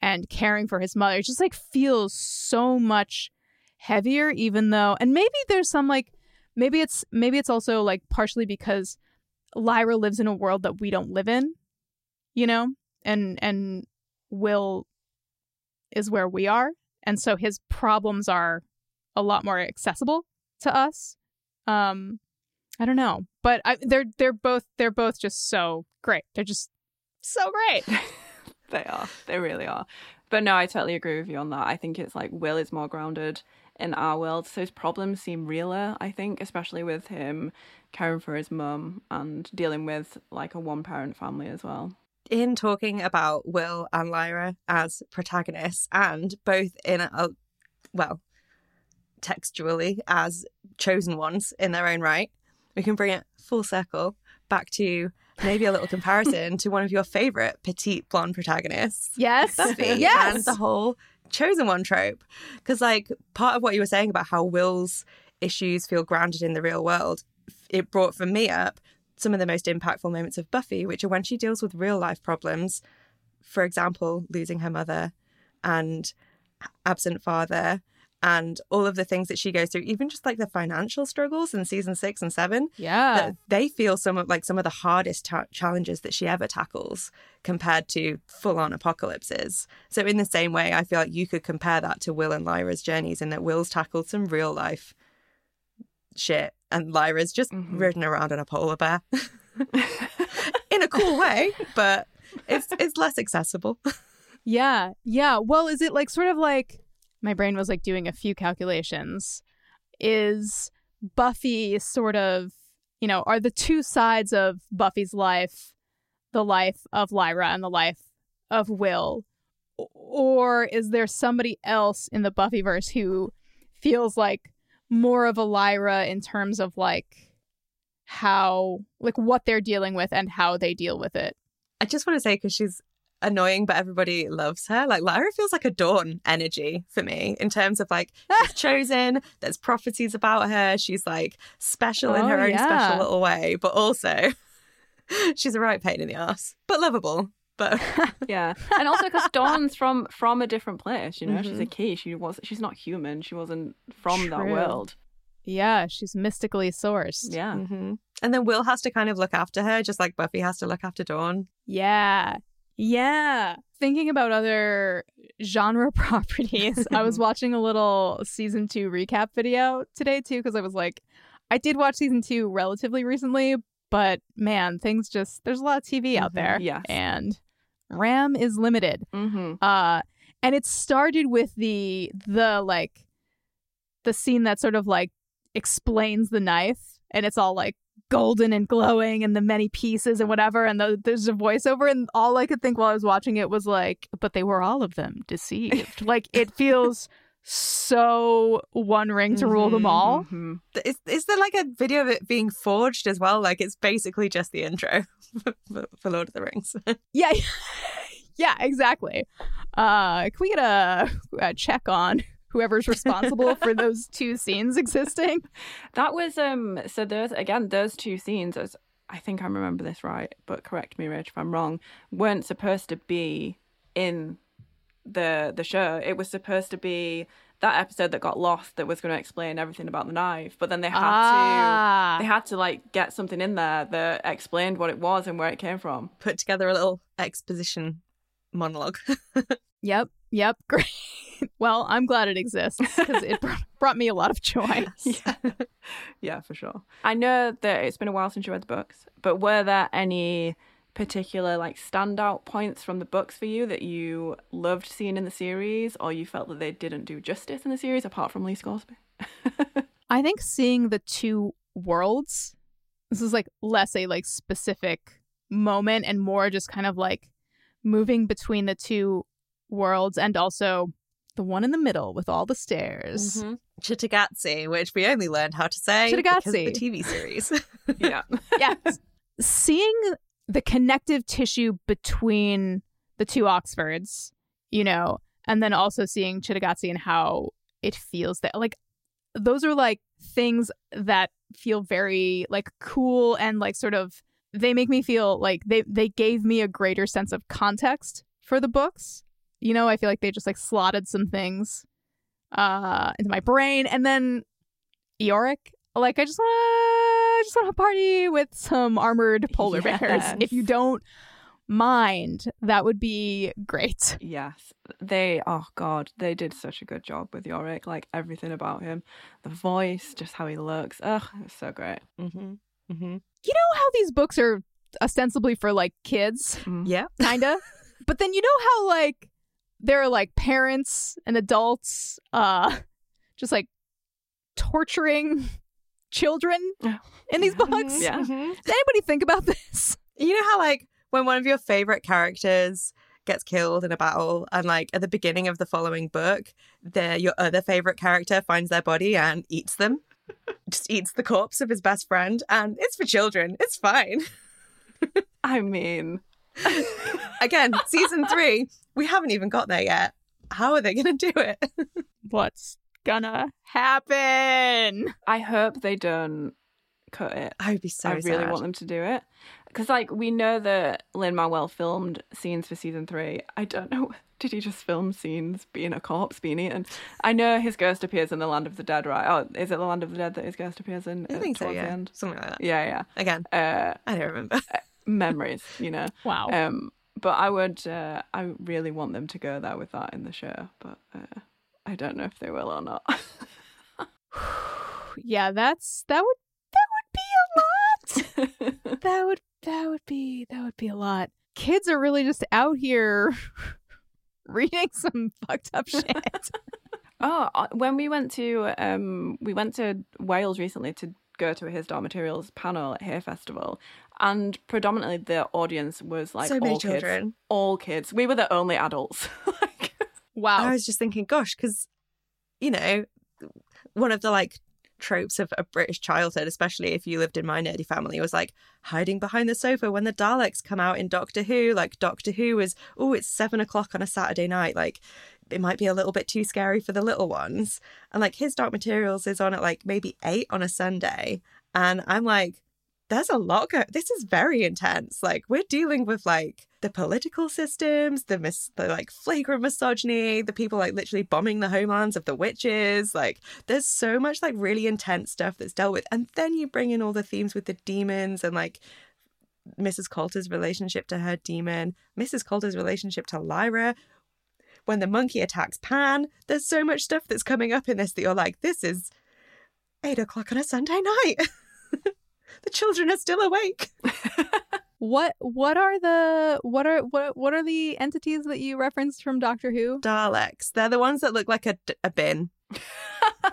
and caring for his mother it just like feels so much heavier even though and maybe there's some like maybe it's maybe it's also like partially because lyra lives in a world that we don't live in you know and and will is where we are and so his problems are a lot more accessible to us. Um i don't know but I, they're they're both they're both just so great. They're just so great They are. They really are. But no, I totally agree with you on that. I think it's like Will is more grounded in our world. So his problems seem realer, I think, especially with him caring for his mum and dealing with like a one parent family as well. in talking about Will and Lyra as protagonists and both in a well textually as chosen ones in their own right, we can bring it full circle back to maybe a little comparison to one of your favorite petite blonde protagonists, Yes. Buffy, yes. and the whole chosen one trope. Because, like, part of what you were saying about how Will's issues feel grounded in the real world, it brought for me up some of the most impactful moments of Buffy, which are when she deals with real life problems. For example, losing her mother and absent father and all of the things that she goes through, even just like the financial struggles in season six and seven, yeah. that they feel some of like some of the hardest ta- challenges that she ever tackles compared to full on apocalypses. So in the same way, I feel like you could compare that to Will and Lyra's journeys in that Will's tackled some real life shit and Lyra's just Mhm. ridden around on a polar bear in a cool way, but it's it's less accessible. Yeah. Yeah. Well, is it like sort of like my brain was like doing a few calculations? Is Buffy sort of, you know, are the two sides of Buffy's life the life of Lyra and the life of Will? Or is there somebody else in the Buffyverse who feels like more of a Lyra in terms of like how, like what they're dealing with and how they deal with it? I just want to say because she's annoying, but everybody loves her. Like Lyra feels like a Dawn energy for me in terms of like she's chosen. There's prophecies about her. She's like special in Oh, her own yeah. special little way, but also she's a right pain in the ass, but lovable. But Yeah, and also because Dawn's from from a different place. You know, she's a Mhm. key. She was. She's not human. She wasn't from that world. Yeah, she's mystically sourced. Yeah. Mhm. and then Will has to kind of look after her, just like Buffy has to look after Dawn. Yeah. Yeah. Thinking about other genre properties, I was watching a little season two recap video today too, because I was like, I did watch season two relatively recently, but man, things just, there's a lot of TV out Mhm. there. Yes. And RAM is limited. Mm-hmm. Uh, and it started with the, the like, the scene that sort of like explains the knife and it's all like golden and glowing and the many pieces and whatever and the, there's a voiceover and all i could think while i was watching it was like but they were all of them deceived like it feels so one ring to rule them Mhm, all Mm-hmm. Is, is there like a video of it being forged as well? Like it's basically just the intro for, for Lord of the Rings. yeah yeah exactly uh can we get a, a check on whoever's responsible for those two scenes existing That was um. So those again, those two scenes, as I think I remember this right, but correct me, Rich, if I'm wrong, weren't supposed to be in the the show. It was supposed to be that episode that got lost that was going to explain everything about the knife, but then they had ah to they had to like get something in there that explained what it was and where it came from. Put together a little exposition monologue. Yep, yep, great. Well, I'm glad it exists because it br- brought me a lot of joy. yeah. yeah, for sure. I know that it's been a while since you read the books, but were there any particular like standout points from the books for you that you loved seeing in the series or you felt that they didn't do justice in the series apart from Lee Scoresby? I think seeing the two worlds, this is like less a like specific moment and more just kind of like moving between the two worlds and also the one in the middle with all the stairs. Mm-hmm. Cittàgazze, which we only learned how to say because of the TV series. yeah. yeah. Seeing the connective tissue between the two Oxfords, you know, and then also seeing Cittàgazze and how it feels that like those are like things that feel very like cool and like sort of they make me feel like they they gave me a greater sense of context for the books. You know, I feel like they just like slotted some things uh into my brain and then Iorek like I just want I just want to party with some armored polar bears. Yes. If you don't mind, that would be great. Yes. They oh god, they did such a good job with Iorek, like everything about him. The voice, just how he looks. Ugh, it was so great. mm-hmm. Mm-hmm. You know how these books are ostensibly for like kids, Mm. Yeah. kinda. but then you know how like there are like parents and adults uh just like torturing children in these Yeah. books. Yeah. Does anybody think about this? You know how like when one of your favorite characters gets killed in a battle and like at the beginning of the following book, the your other favorite character finds their body and eats them. Just eats the corpse of his best friend and it's for children. It's fine. I mean, Again, season three, we haven't even got there yet. How are they going to do it? What's gonna happen? I hope they don't cut it. I would be so I really sad. want them to do it because, like, we know that Lin Manuel filmed scenes for season three. I don't know. Did he just film scenes being a corpse, being eaten? I know his ghost appears in the Land of the Dead, right? Oh, is it the Land of the Dead that his ghost appears in? I uh, think so, towards the yeah. end? Something like that. Yeah, yeah. Again. Uh, I don't remember. memories, you know. Wow. Um, but I would, uh, I really want them to go there with that in the show, but uh, I don't know if they will or not. yeah, that's that would that would be a lot. that would that would be that would be a lot. Kids are really just out here reading some fucked up shit. Oh, uh, when we went to um we went to Wales recently to go to a His Dark Materials panel at Hay Festival, and predominantly the audience was like so all many kids, all kids. We were the only adults. like, wow. I was just thinking, gosh, because, you know, one of the like tropes of a British childhood, especially if you lived in my nerdy family, was like hiding behind the sofa when the Daleks come out in Doctor Who. Like Doctor Who was, oh, it's seven o'clock on a Saturday night. Like it might be a little bit too scary for the little ones. And like his Dark Materials is on at like maybe eight on a Sunday. And I'm like, there's a lot go this is very intense like we're dealing with like the political systems the mis- the like flagrant misogyny the people like literally bombing the homelands of the witches like there's so much like really intense stuff that's dealt with. And then you bring in all the themes with the daemons and like mrs coulter's relationship to her daemon mrs coulter's relationship to lyra. When the monkey attacks pan there's so much stuff that's coming up in this that you're like this is eight o'clock on a sunday night the children are still awake. What what are the what are what what are the entities that you referenced from Doctor Who? Daleks. They're the ones that look like a, a bin.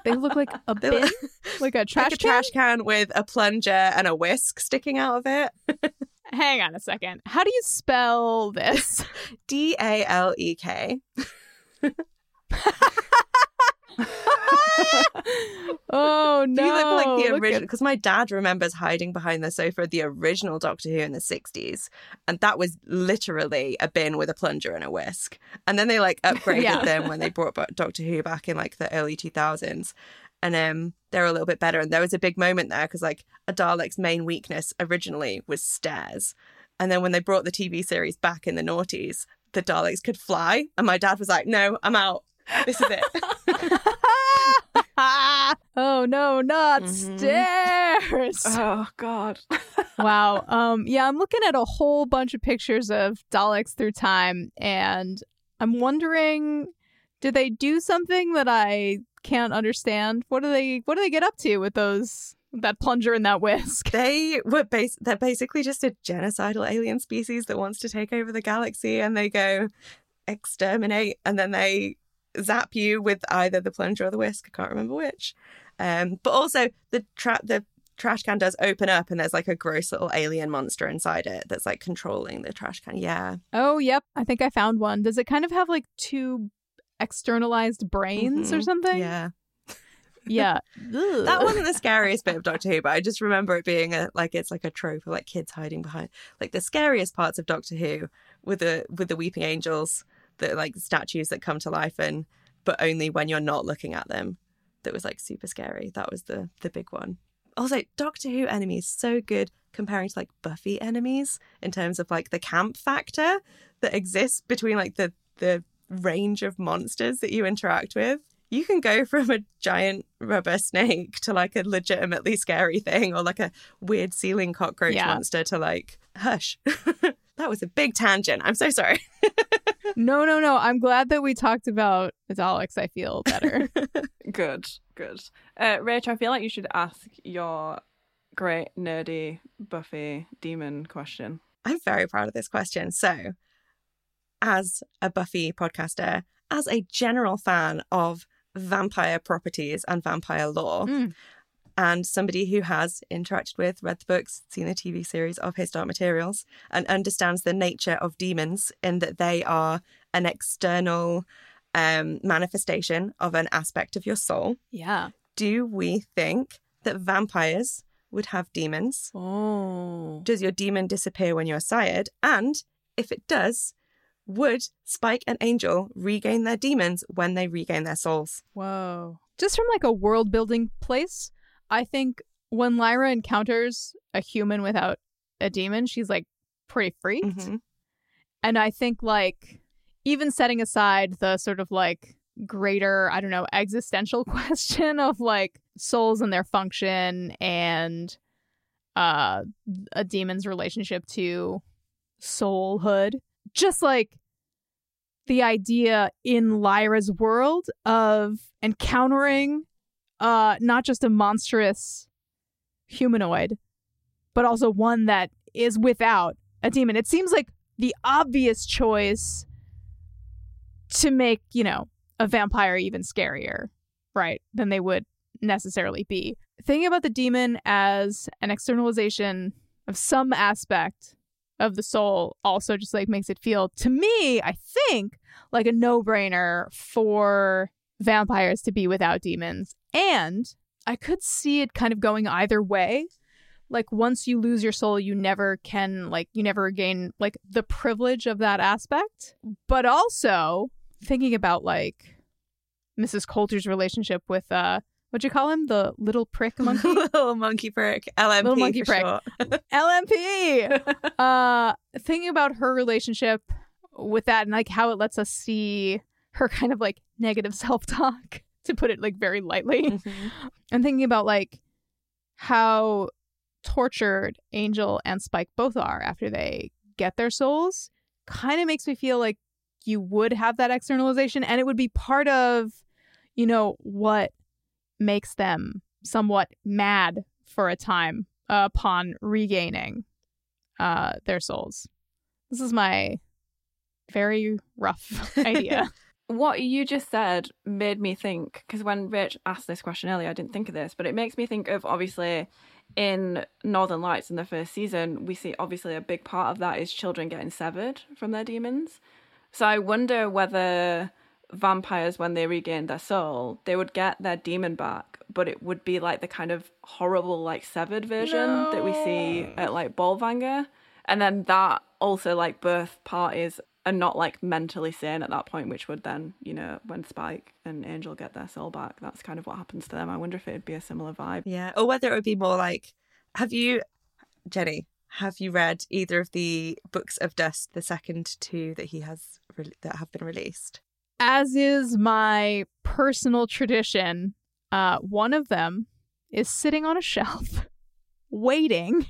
They look like a bin, look like a trash like a can. trash can with a plunger and a whisk sticking out of it. Hang on a second. How do you spell this? D A L E K. oh no! You look like the original? Because my dad remembers hiding behind the sofa of the original Doctor Who in the 60s. And that was literally a bin with a plunger and a whisk. And then they like upgraded Yeah. them when they brought Doctor Who back in like the early 2000s. And um, they're a little bit better. And there was a big moment there because like a Dalek's main weakness originally was stairs. And then when they brought the TV series back in the noughties, the Daleks could fly. And my dad was like, no, I'm out. This is it. oh no, not Mhm. stairs. oh God. wow. Um yeah, I'm looking at a whole bunch of pictures of Daleks through time and I'm wondering do they do something that I can't understand? What do they what do they get up to with those that plunger and that whisk? they were bas- they're basically just a genocidal alien species that wants to take over the galaxy and they go exterminate and then they zap you with either the plunger or the whisk i can't remember which um but also the tra- the trash can does open up and there's like a gross little alien monster inside it that's like controlling the trash can yeah Oh, yep. I think I found one. Does it kind of have like two externalized brains or Mhm. something? yeah Yeah. that wasn't the scariest bit of Doctor Who, but I just remember it being a like it's like a trope of like kids hiding behind like the scariest parts of Doctor Who with the with the weeping angels, the like statues that come to life and but only when you're not looking at them. That was like super scary. That was the the big one. Also, Doctor Who enemies so good comparing to like Buffy enemies in terms of like the camp factor that exists between like the the range of monsters that you interact with you can go from a giant rubber snake to like a legitimately scary thing or like a weird ceiling cockroach Yeah. monster to like hush. that was a big tangent. I'm so sorry. No, no, no. I'm glad that we talked about Daleks. I feel better. Good, good. Uh, Rach, I feel like you should ask your great nerdy Buffy demon question. I'm very proud of this question. So, as a Buffy podcaster, as a general fan of vampire properties and vampire lore, Mm. And somebody who has interacted with, read the books, seen the TV series of His Dark Materials, and understands the nature of daemons in that they are an external um, manifestation of an aspect of your soul, yeah. do we think that vampires would have daemons? Oh. Does your daemon disappear when you're sired? And if it does, would Spike and Angel regain their daemons when they regain their souls? Whoa. Just from like a world building place, I think when Lyra encounters a human without a daemon, she's like pretty freaked. Mhm. And I think like even setting aside the sort of like greater, I don't know, existential question of like souls and their function and uh a daemon's relationship to soulhood. Just like the idea in Lyra's world of encountering uh not just a monstrous humanoid, but also one that is without a daemon. It seems like the obvious choice to make, you know, a vampire even scarier, right, than they would necessarily be. Thinking about the daemon as an externalization of some aspect of the soul also just like makes it feel to me, I think, like a no-brainer for vampires to be without daemons. And I could see it kind of going either way. Like once you lose your soul, you never can like you never gain like the privilege of that aspect. But also thinking about like Mrs. Coulter's relationship with uh what'd you call him? The little prick monkey? Little monkey prick. LMP Little monkey prick. short. LMP. uh thinking about her relationship with that and like how it lets us see her kind of like negative self-talk to put it like very lightly. Mhm. and thinking about like how tortured angel and spike both are after they get their souls. Kind of makes me feel like you would have that externalization and it would be part of you know what makes them somewhat mad for a time uh, upon regaining uh, their souls. This is my very rough idea What you just said made me think because when Rich asked this question earlier, I didn't think of this, but it makes me think of obviously in Northern Lights in the first season, we see obviously a big part of that is children getting severed from their daemons. So I wonder whether vampires, when they regain their soul, they would get their daemon back, but it would be like the kind of horrible, like severed version that we see at like Bolvangar. And then that also like birth parties are not like mentally sane at that point, which would then, you know, when Spike and Angel get their soul back, that's kind of what happens to them. I wonder if it'd be a similar vibe. Yeah. Or whether it would be more like, have you, Jenny, have you read either of the books of Dust, the second two that he has re- that have been released? as is my personal tradition, uh, one of them is sitting on a shelf, waiting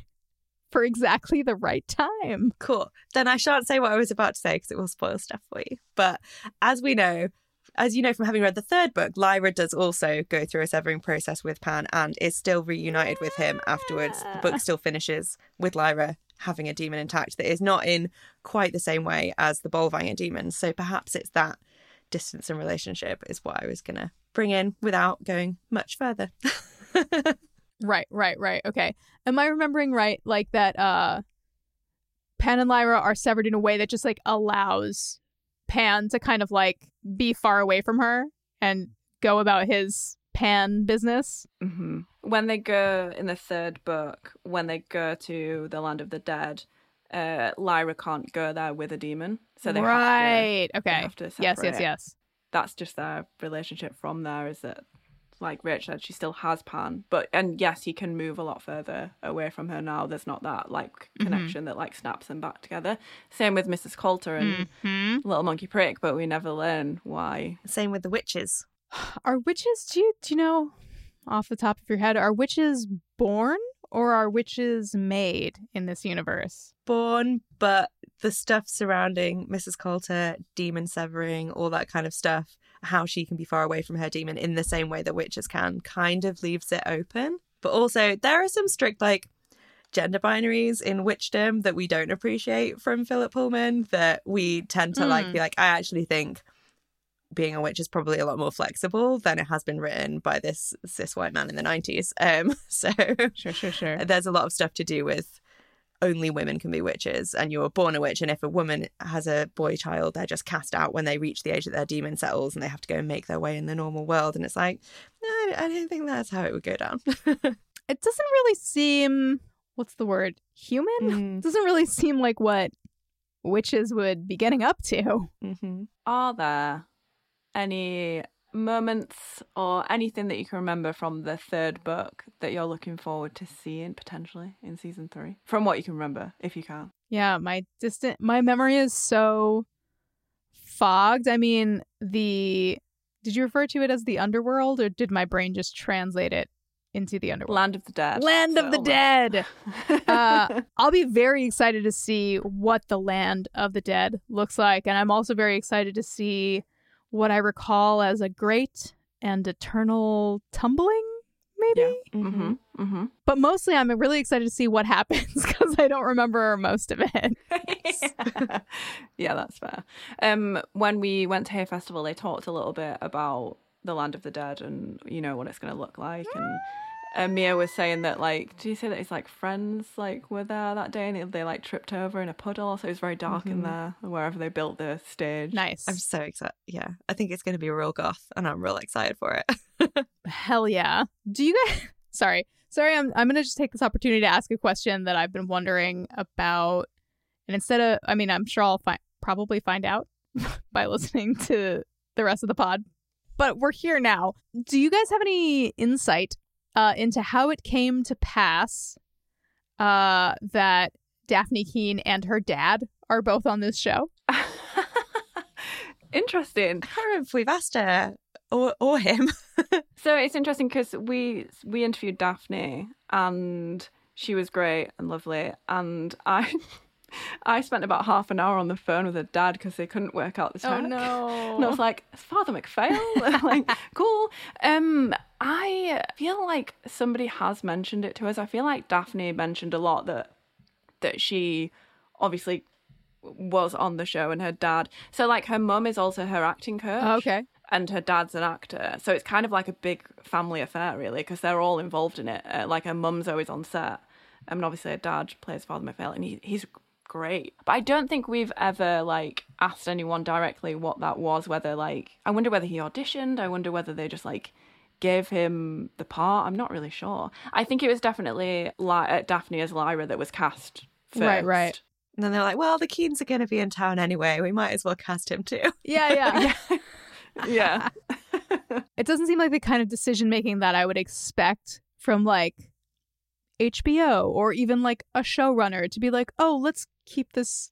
for exactly the right time. Cool. Then I shan't say what I was about to say because it will spoil stuff for you. But as we know, as you know from having read the third book, Lyra does also go through a severing process with Pan and is still reunited with him afterwards. The book still finishes with Lyra having a daemon intact that is not in quite the same way as the Bolvangar daemons. So perhaps it's that distance and relationship is what I was going to bring in without going much further. Right, right, right. Okay. Am I remembering right? Like that uh Pan and Lyra are severed in a way that just like allows Pan to kind of like be far away from her and go about his Pan business. hmm When they go in the third book, when they go to the land of the dead, uh, Lyra can't go there with a daemon, so they right. have to. they okay. have to Yes, yes, yes. That's just their relationship from there. Is that, like Rich said, she still has Pan, but and yes, he can move a lot further away from her now. There's not that like Mm-hmm. connection that like snaps them back together. Same with Mrs. Coulter and hmm Little Monkey Prick, but we never learn why. Same with the witches. Are witches do you do you know off the top of your head, are witches born or are witches made in this universe? born, but the stuff surrounding Mrs. Coulter, daemon severing, all that kind of stuff, how she can be far away from her demon in the same way that witches can, kind of leaves it open. But also, there are some strict, like, gender binaries in witchdom that we don't appreciate from Philip Pullman that we tend to like Hmm. be like, I actually think being a witch is probably a lot more flexible than it has been written by this cis white man in the 90s. Um, so Sure, sure, sure. there's a lot of stuff to do with only women can be witches and you're born a witch and if a woman has a boy child they're just cast out when they reach the age that their daemon settles and they have to go and make their way in the normal world and it's like no i don't think that's how it would go down it doesn't really seem what's the word human. Mm. It doesn't really seem like what witches would be getting up to. Mm-hmm. Are there any moments or anything that you can remember from the third book that you're looking forward to seeing potentially in season three? From what you can remember, if you can. Yeah, my distant my memory is so fogged. I mean, the did you refer to it as the underworld or did my brain just translate it into the underworld? Land of the Dead. Land of the So- Dead. Uh, I'll be very excited to see what the Land of the Dead looks like. And I'm also very excited to see what I recall as a great and eternal tumbling, maybe? mm-hmm. Mm-hmm. But mostly, I'm really excited to see what happens because I don't remember most of it. yeah, that's fair. Um, when we went to Hay Festival, they talked a little bit about the Land of the Dead and you know what it's going to look like. And uh, Mia was saying that like, do you say that it's like friends like were there that day and they, they like tripped over in a puddle, so it was very dark in Mhm. there wherever they built the stage. Nice. I'm so excited. Yeah, I think it's going to be real goth, and I'm real excited for it. Hell yeah. Do you guys sorry. Sorry, I'm I'm gonna just take this opportunity to ask a question that I've been wondering about. And instead of I mean, I'm sure I'll fi- probably find out by listening to the rest of the pod. But we're here now. Do you guys have any insight uh, into how it came to pass uh, that Dafne Keen and her dad are both on this show? Interesting. I can't remember if we've asked her or or him. So it's interesting because we we interviewed Dafne and she was great and lovely, and I I spent about half an hour on the phone with her dad because they couldn't work out the tech. And I was like, "It's Father MacPhail." like, cool. Um, I feel like somebody has mentioned it to us. I feel like Dafne mentioned a lot that that she obviously was on the show and her dad. So like her mum is also her acting coach Oh, okay. and her dad's an actor. So it's kind of like a big family affair, really, because they're all involved in it. Uh, like her mum's always on set. Mean, obviously her dad plays Father MacPhail, and he, he's great. But I don't think we've ever like asked anyone directly what that was. Whether like, I wonder whether he auditioned. I wonder whether they just like gave him the part. I'm not really sure. I think it was definitely Li- uh, Dafne as Lyra that was cast first. Right, right. And then they're like, well, the Keens are going to be in town anyway. We might as well cast him too. Yeah, Yeah, yeah. Yeah. it doesn't seem like the kind of decision making that I would expect from like HBO or even like a showrunner to be like, oh, let's keep this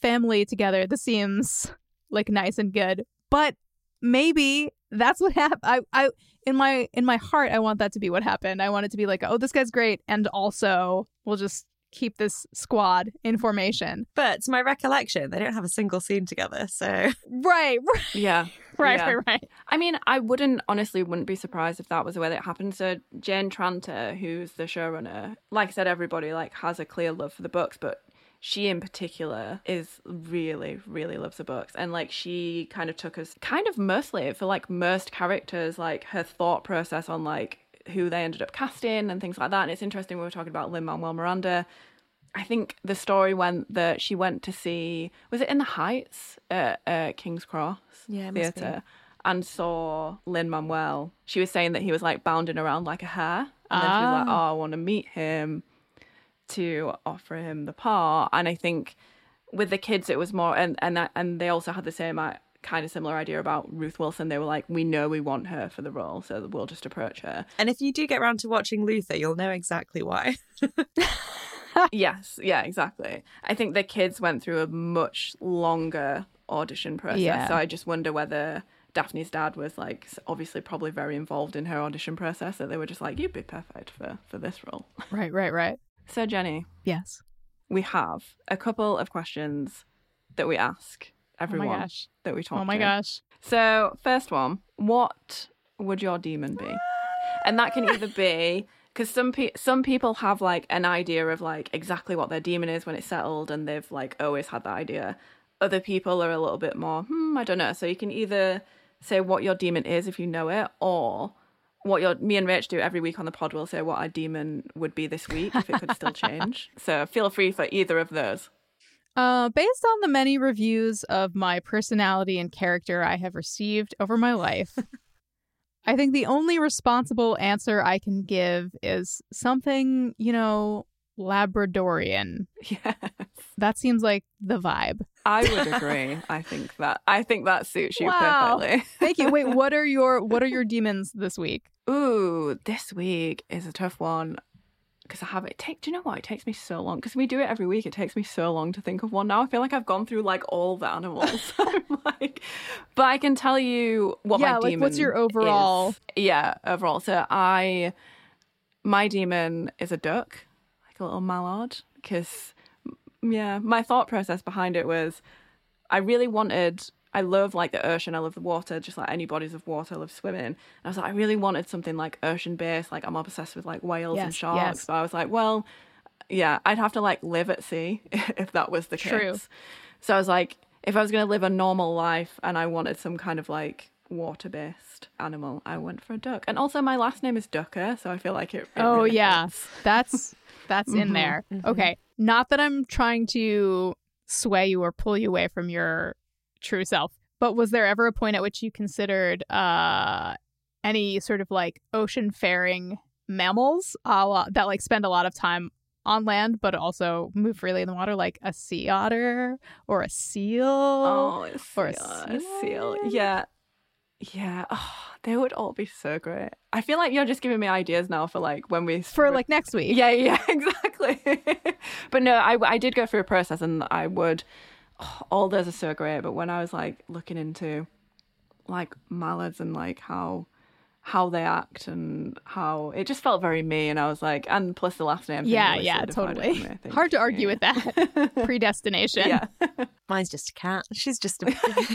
family together. This seems like nice and good. But maybe that's what happened. I, I in my in my heart, I want that to be what happened. I want it to be like, oh, this guy's great, and also we'll just keep this squad in formation. But to my recollection, they don't have a single scene together. So Right, right, yeah. right, Yeah. right, right. I mean, I wouldn't honestly wouldn't be surprised if that was the way that happened. So Jane Tranter, who's the showrunner, like I said, everybody like has a clear love for the books, but she in particular is really, really loves the books. And like she kind of took us kind of mostly for like most characters, like her thought process on like who they ended up casting and things like that. And it's interesting we were talking about Lin Manuel Miranda. I think the story went that she went to see was it in the Heights at uh, King's Cross Yeah, it must be. theatre and saw Lin Manuel. She was saying that he was like bounding around like a hare, and then she was like, Ah. "Oh, I want to meet him to offer him the part." And I think with the kids, it was more, and and that, and they also had the same kind of similar idea about Ruth Wilson. They were like, "We know we want her for the role, so we'll just approach her." And if you do get around to watching Luther, you'll know exactly why. yes, yeah, exactly. I think the kids went through a much longer audition process. Yeah. So I just wonder whether Dafne's dad was like obviously probably very involved in her audition process that they were just like, You'd be perfect for, for this role. Right, right, right. So Jenny, Yes. we have a couple of questions that we ask everyone my gosh. that we talk about. Oh my to. gosh. So, first one, what would your daemon be? And that can either be because some pe- some people have like an idea of like exactly what their daemon is when it's settled, and they've like always had that idea. Other people are a little bit more, hmm, I don't know. So you can either say what your daemon is if you know it, or what your me and Rich do every week on the pod. We'll say what our daemon would be this week if it could still change. So feel free for either of those. Uh, based on the many reviews of my personality and character I have received over my life, I think the only responsible answer I can give is something, you know, Labradorian. Yes. That seems like the vibe. I would agree. I think that I think that suits you Wow. perfectly. Thank you. Wait, what are your what are your daemons this week? Ooh, this week is a tough one because I have it. Take, do you know what? It takes me so long because we do it every week. It takes me so long to think of one. Now I feel like I've gone through like all the animals. Like, but I can tell you what Yeah, my like, daemon. what's your overall- is. Yeah, overall. So I, my daemon is a duck, like a little mallard, because yeah, my thought process behind it was, I really wanted. I love like the ocean. I love the water, just like any bodies of water. I love swimming. And I was like, I really wanted something like ocean based. Like I'm obsessed with like whales and sharks. yes. So I was like, well, yeah, I'd have to like live at sea if that was the case. True. So I was like, if I was going to live a normal life and I wanted some kind of like water based animal, I went for a duck. And also my last name is Ducker, so I feel like it. it Oh really yeah. That's that's in Mhm, there. Okay. Not that I'm trying to sway you or pull you away from your true self, but was there ever a point at which you considered uh any sort of like ocean faring mammals la, that like spend a lot of time on land but also move freely in the water like a sea otter or a seal Oh, a or a seal. A seal. Yeah. Yeah. Oh, they would all be so great. I feel like you're just giving me ideas now for like when we for like next week Yeah, yeah, exactly. but no, I, I did go through a process and I would, all those are so great. But when I was like looking into like mallards and like how how they act and how it just felt very me and I was like and plus the last name yeah really yeah totally me, hard to argue Yeah. with that predestination yeah Mine's just a cat. She's just a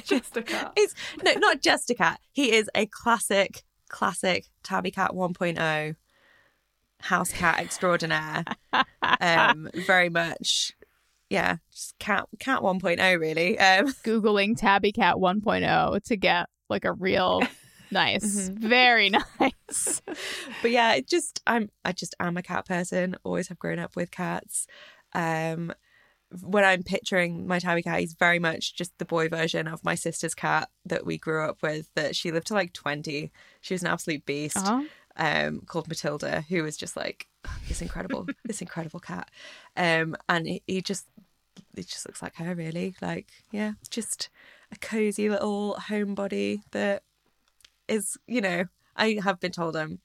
just a cat He's no, not just a cat. He is a classic, classic Tabby Cat 1.0 house cat extraordinaire. Um, very much, yeah, just cat cat 1.0 really. Um, googling tabby cat 1.0 to get like a real nice Mm-hmm. very nice but yeah, it just I'm I just am a cat person. Always have grown up with cats. Um, when I'm picturing my tabby cat, he's very much just the boy version of my sister's cat that we grew up with. That she lived to like twenty. She was an absolute beast. uh-huh. Um, called Matilda, who was just like this incredible, this incredible cat. Um, and he, he just it just looks like her really. Like yeah, just a cozy little homebody that is you know I have been told I'm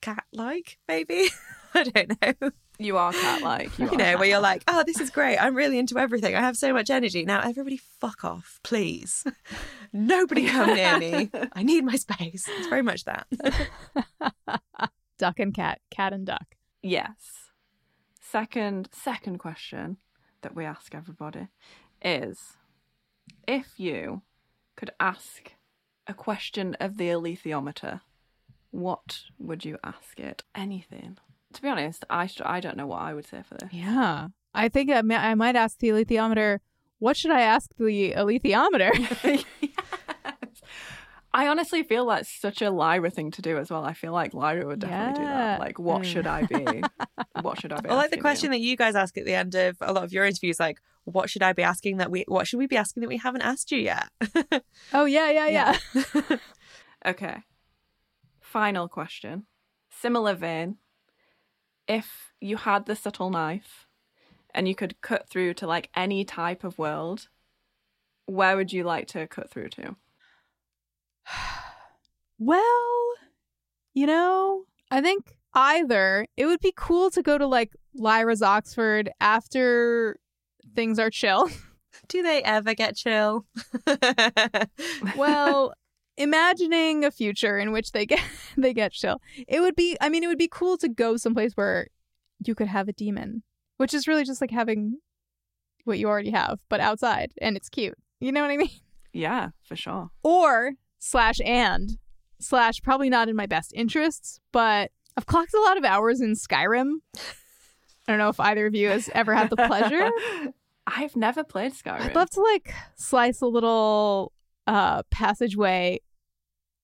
cat like maybe? I don't know. You are cat like you, you know where you're like oh this is great. I'm really into everything. I have so much energy. Now everybody fuck off please. Nobody come near me. I need my space. It's very much that. Duck and cat cat and duck. Yes. Second second question that we ask everybody is if you could ask a question of the alethiometer, what would you ask it? Anything. To be honest, I st- I don't know what I would say for this. yeah i think I, ma- I might ask the alethiometer what should i ask the alethiometer. I honestly feel that's such a Lyra thing to do as well. I feel like Lyra would definitely do that. Like, what Mm. should I be? what should I be? I like the question you? that you guys ask at the end of a lot of your interviews like what should I be asking that we what should we be asking that we haven't asked you yet oh yeah yeah yeah, Okay. Final question. Similar vein. If you had the subtle knife and you could cut through to like any type of world, where would you like to cut through to? Well you know i think either it would be cool to go to like lyra's oxford after things are chill. Do they ever get chill? Well imagining a future in which they get they get chill. It would be i mean it would be cool to go someplace where you could have a daemon which is really just like having what you already have but outside and it's cute. You know what i mean? Yeah, for sure. or slash and slash probably not in my best interests but i've clocked a lot of hours in skyrim i don't know if either of you has ever had the pleasure I've never played Skyrim. I'd love to like slice a little uh passageway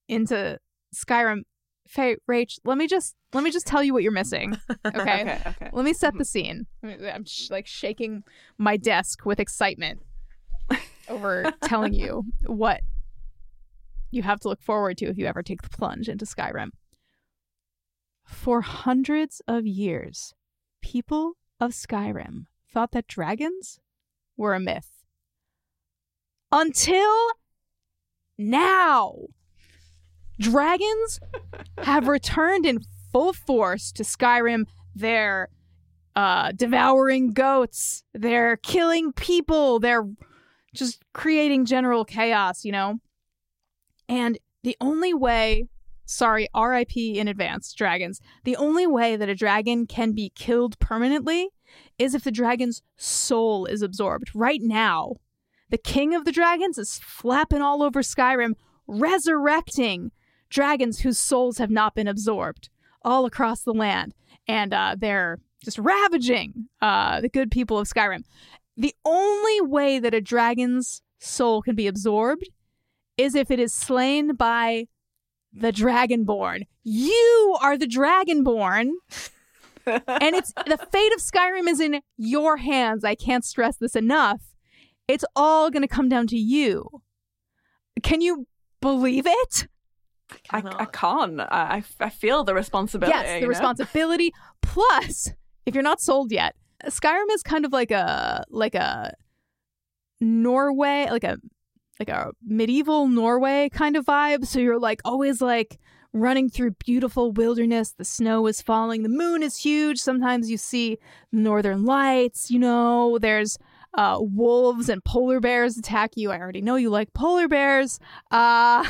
into Skyrim. Faye, Rach, let me just let me just tell you what you're missing. Okay. Okay, okay. Let me set the scene. I'm sh- like shaking my desk with excitement over telling you what you have to look forward to if you ever take the plunge into Skyrim. For hundreds of years, people of Skyrim thought that dragons were a myth. Until now, dragons have returned in full force to Skyrim. They're uh, devouring goats, they're killing people, they're just creating general chaos, you know? And the only way, sorry, RIP in advance, dragons, the only way that a dragon can be killed permanently is if the dragon's soul is absorbed. Right now, the king of the dragons is flapping all over Skyrim, resurrecting dragons whose souls have not been absorbed all across the land. And uh, they're just ravaging uh, the good people of Skyrim. The only way that a dragon's soul can be absorbed is if it is slain by hmm. the Dragonborn. You are the Dragonborn. and it's the fate of Skyrim is in your hands. I can't stress this enough. It's all going to come down to you. Can you believe it? I, I can't. I, I feel the responsibility. Yes, the you know? responsibility. Plus, if you're not sold yet, Skyrim is kind of like a like a Norway, like a like a medieval Norway kind of vibe. So you're like always like running through beautiful wilderness. The snow is falling. The moon is huge. Sometimes you see northern lights. You know, there's uh, wolves and polar bears attack you. I already know you like polar bears. Uh,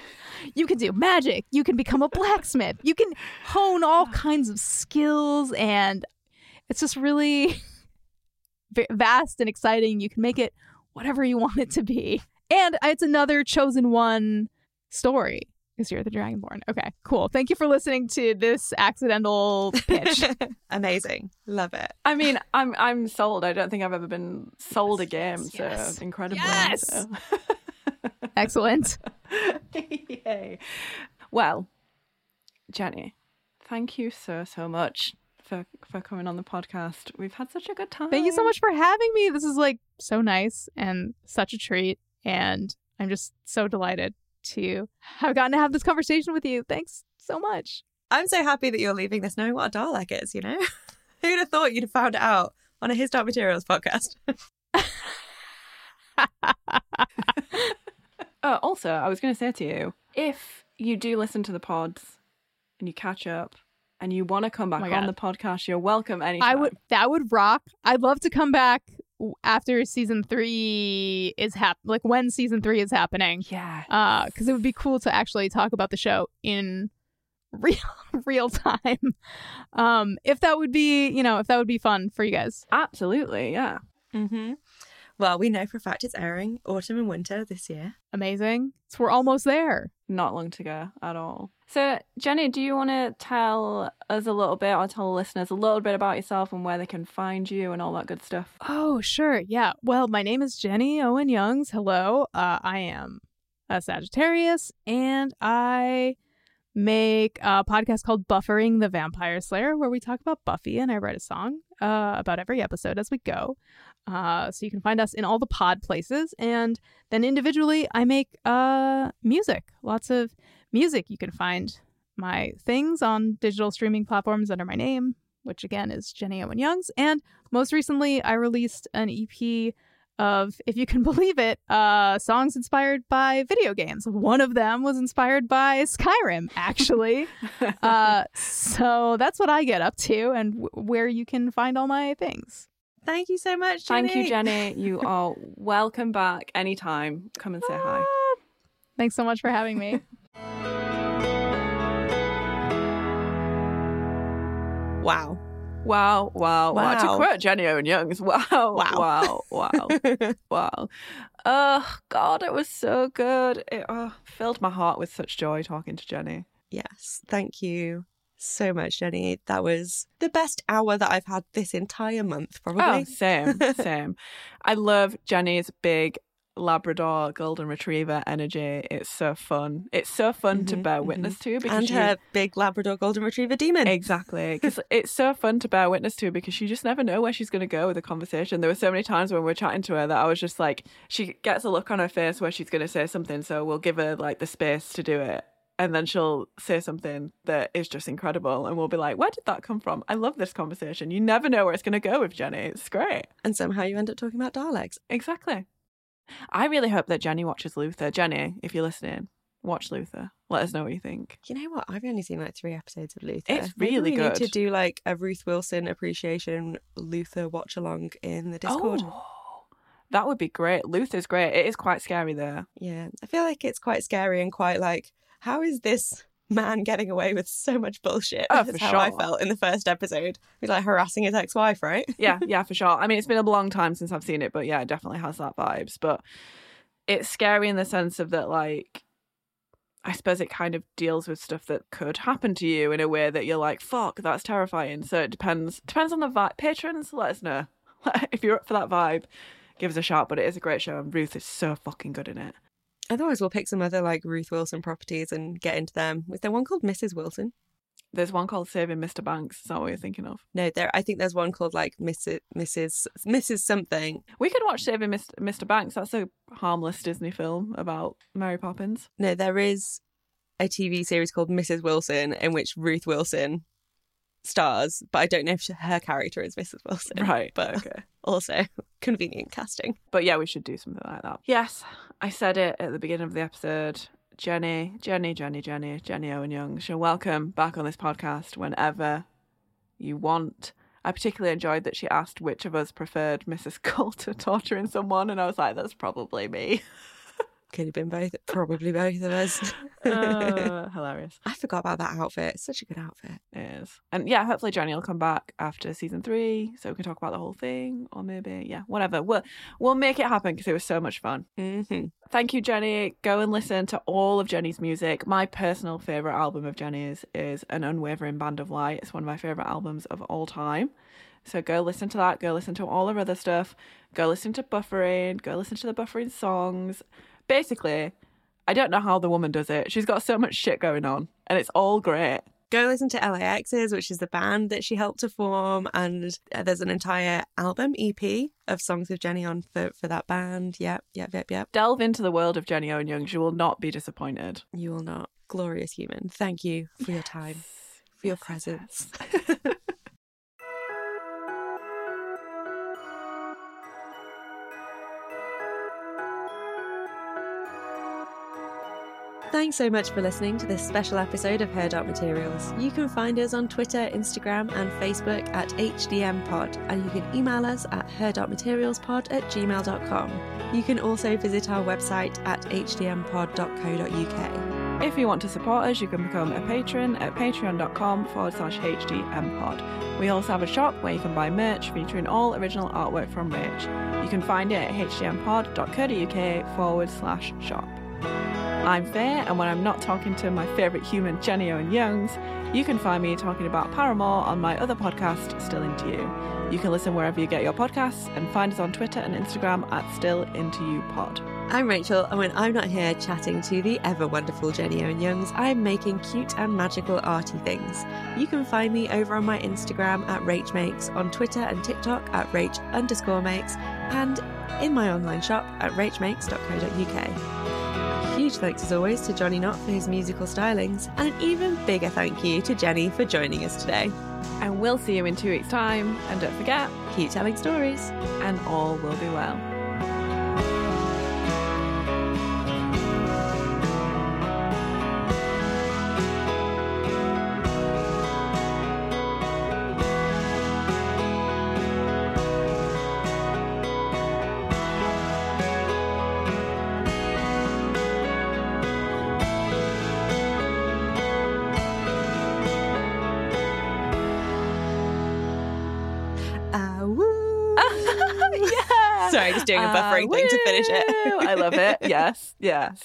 you can do magic. You can become a blacksmith. You can hone all kinds of skills, and it's just really vast and exciting. You can make it whatever you want it to be. And it's another chosen one story because you're the Dragonborn. Okay, cool. Thank you for listening to this accidental pitch. Amazing. Love it. I mean, I'm I'm sold. I don't think I've ever been sold a game yes, so yes. incredibly. Yes! so. Excellent. Yay. Well, Jenny, thank you so so much for for coming on the podcast. We've had such a good time. Thank you so much for having me. This is like so nice and such a treat. And I'm just so delighted to have gotten to have this conversation with you. Thanks so much. I'm so happy that you're leaving this knowing what a Dalek is, you know? Who'd have thought you'd have found out on a His Dark Materials podcast? Oh, also, I was going to say to you, if you do listen to the pods and you catch up and you want to come oh back my on God. the podcast, you're welcome anytime. I would that would rock. I'd love to come back w- after season three is hap like when season three is happening. Yeah. Uh, because it would be cool to actually talk about the show in real real time. Um, if that would be, you know, if that would be fun for you guys. Absolutely. Yeah. mm-hmm. Well, we know for a fact it's airing autumn and winter this year. Amazing. So we're almost there. Not long to go at all. So, Jenny, do you want to tell us a little bit or tell the listeners a little bit about yourself and where they can find you and all that good stuff? Oh, sure. Yeah. Well, my name is Jenny Owen Youngs. Hello. Uh, I am a Sagittarius and I make a podcast called Buffering the Vampire Slayer where we talk about Buffy and I write a song uh, about every episode as we go. Uh, so you can find us in all the pod places. And then individually, I make uh, music, lots of music. You can find my things on digital streaming platforms under my name, which again is Jenny Owen Youngs. And most recently, I released an EP of, if you can believe it, uh, songs inspired by video games. One of them was inspired by Skyrim, actually. uh, so that's what I get up to and w- where you can find all my things. Thank you so much, Jenny. Thank you, Jenny. You are welcome back anytime. Come and say hi. Ah, Thanks so much for having me. Wow. Wow, wow, wow. To Wow. quote Jenny Owen Youngs, wow, Wow. wow, wow, wow. Oh, God, it was so good. It oh, filled my heart with such joy talking to Jenny. yes. Thank you so much, Jenny. That was the best hour that I've had this entire month, probably. Oh, same, same. I love Jenny's big Labrador Golden Retriever energy. It's so fun. It's so fun to Mhm, bear mhm. witness to because and her big Labrador Golden Retriever daemon. Exactly. Because it's so fun to bear witness to because you just never know where she's going to go with a conversation. There were so many times when we were chatting to her that I was just like, she gets a look on her face where she's going to say something. So we'll give her like the space to do it. And then she'll say something that is just incredible. And we'll be like, where did that come from? I love this conversation. You never know where it's going to go with Jenny. It's great. And somehow you end up talking about Daleks. Exactly. I really hope that Jenny watches Luther. Jenny, if you're listening, watch Luther. Let us know what you think. You know what? I've only seen like three episodes of Luther. It's Maybe really we Need to do like a Ruth Wilson appreciation Luther watch along in the Discord. Oh, that would be great. Luther's great. It is quite scary though. Yeah, I feel like it's quite scary and quite like, how is this man getting away with so much bullshit? Oh, That's for how I felt in the first episode. He's like harassing his ex-wife, right? yeah, yeah, for sure. I mean, it's been a long time since I've seen it, but yeah, it definitely has that vibes. But it's scary in the sense of that, like, I suppose it kind of deals with stuff that could happen to you in a way that you're like, "Fuck, that's terrifying." So it depends depends on the vibe. Patrons, let us know if you're up for that vibe. Give us a shout. But it is a great show, and Ruth is so fucking good in it. Otherwise, we'll pick some other like Ruth Wilson properties and get into them. Was there one called Mrs. Wilson? There's one called Saving Mr. Banks. Is that what you're thinking of? No, there. I think there's one called like Mrs. Mrs. Mrs. Something. We could watch Saving Mr. Mr. Banks. That's a harmless Disney film about Mary Poppins. No, there is a TV series called Mrs. Wilson in which Ruth Wilson stars, but I don't know if she- her character is Mrs. Wilson. Right. But okay. also convenient casting. But yeah, we should do something like that. Yes, I said it at the beginning of the episode. Jenny, Jenny, Jenny, Jenny, Jenny Owen Young. She'll welcome back on this podcast whenever you want. I particularly enjoyed that she asked which of us preferred Mrs. Coulter torturing someone, and I was like, that's probably me. Could have been both, probably both of us. Uh, hilarious. I forgot about that outfit. It's such a good outfit. It is. And yeah, hopefully Jenny will come back after season three so we can talk about the whole thing, or maybe, yeah, whatever. We'll, we'll make it happen because it was so much fun. Mm-hmm. Thank you, Jenny. Go and listen to all of Jenny's music. My personal favourite album of Jenny's is An Unwavering Band of Light. It's one of my favourite albums of all time. So go listen to that. Go listen to all her other stuff. Go listen to Buffering. Go listen to the Buffering songs. Basically, I don't know how the woman does it. She's got so much shit going on, and it's all great. Go listen to LAX's, which is the band that she helped to form, and uh, there's an entire album EP of songs with Jenny on for, for that band. Yep, yep, yep, yep. Delve into the world of Jenny Owen Young. You will not be disappointed. You will not. Glorious human. Thank you for your time, for your presence. Thanks so much for listening to this special episode of Her Dark Materials. You can find us on Twitter, Instagram, and Facebook at HDMPod, and you can email us at herdarkmaterialspod at gmail.com. You can also visit our website at hdmpod.co.uk. If you want to support us, you can become a patron at patreon.com forward slash HDMpod. We also have a shop where you can buy merch featuring all original artwork from Rach. You can find it at hdmpod.co.uk forward slash shop. I'm Faye, and when I'm not talking to my favourite human, Jenny Owen Youngs, you can find me talking about Paramore on my other podcast, Still Into You. You can listen wherever you get your podcasts and find us on Twitter and Instagram at Still Into You Pod. I'm Rachel, and when I'm not here chatting to the ever wonderful Jenny Owen Youngs, I'm making cute and magical arty things. You can find me over on my Instagram at Rach Makes, on Twitter and TikTok at Rach underscore makes, and in my online shop at rachmakes.co.uk. Huge thanks as always to Johnny Knott for his musical stylings, and an even bigger thank you to Jenny for joining us today. And we'll see you in two weeks' time. And don't forget, Keep telling stories. and all will be well. Finish it. I love it. Yes, yes.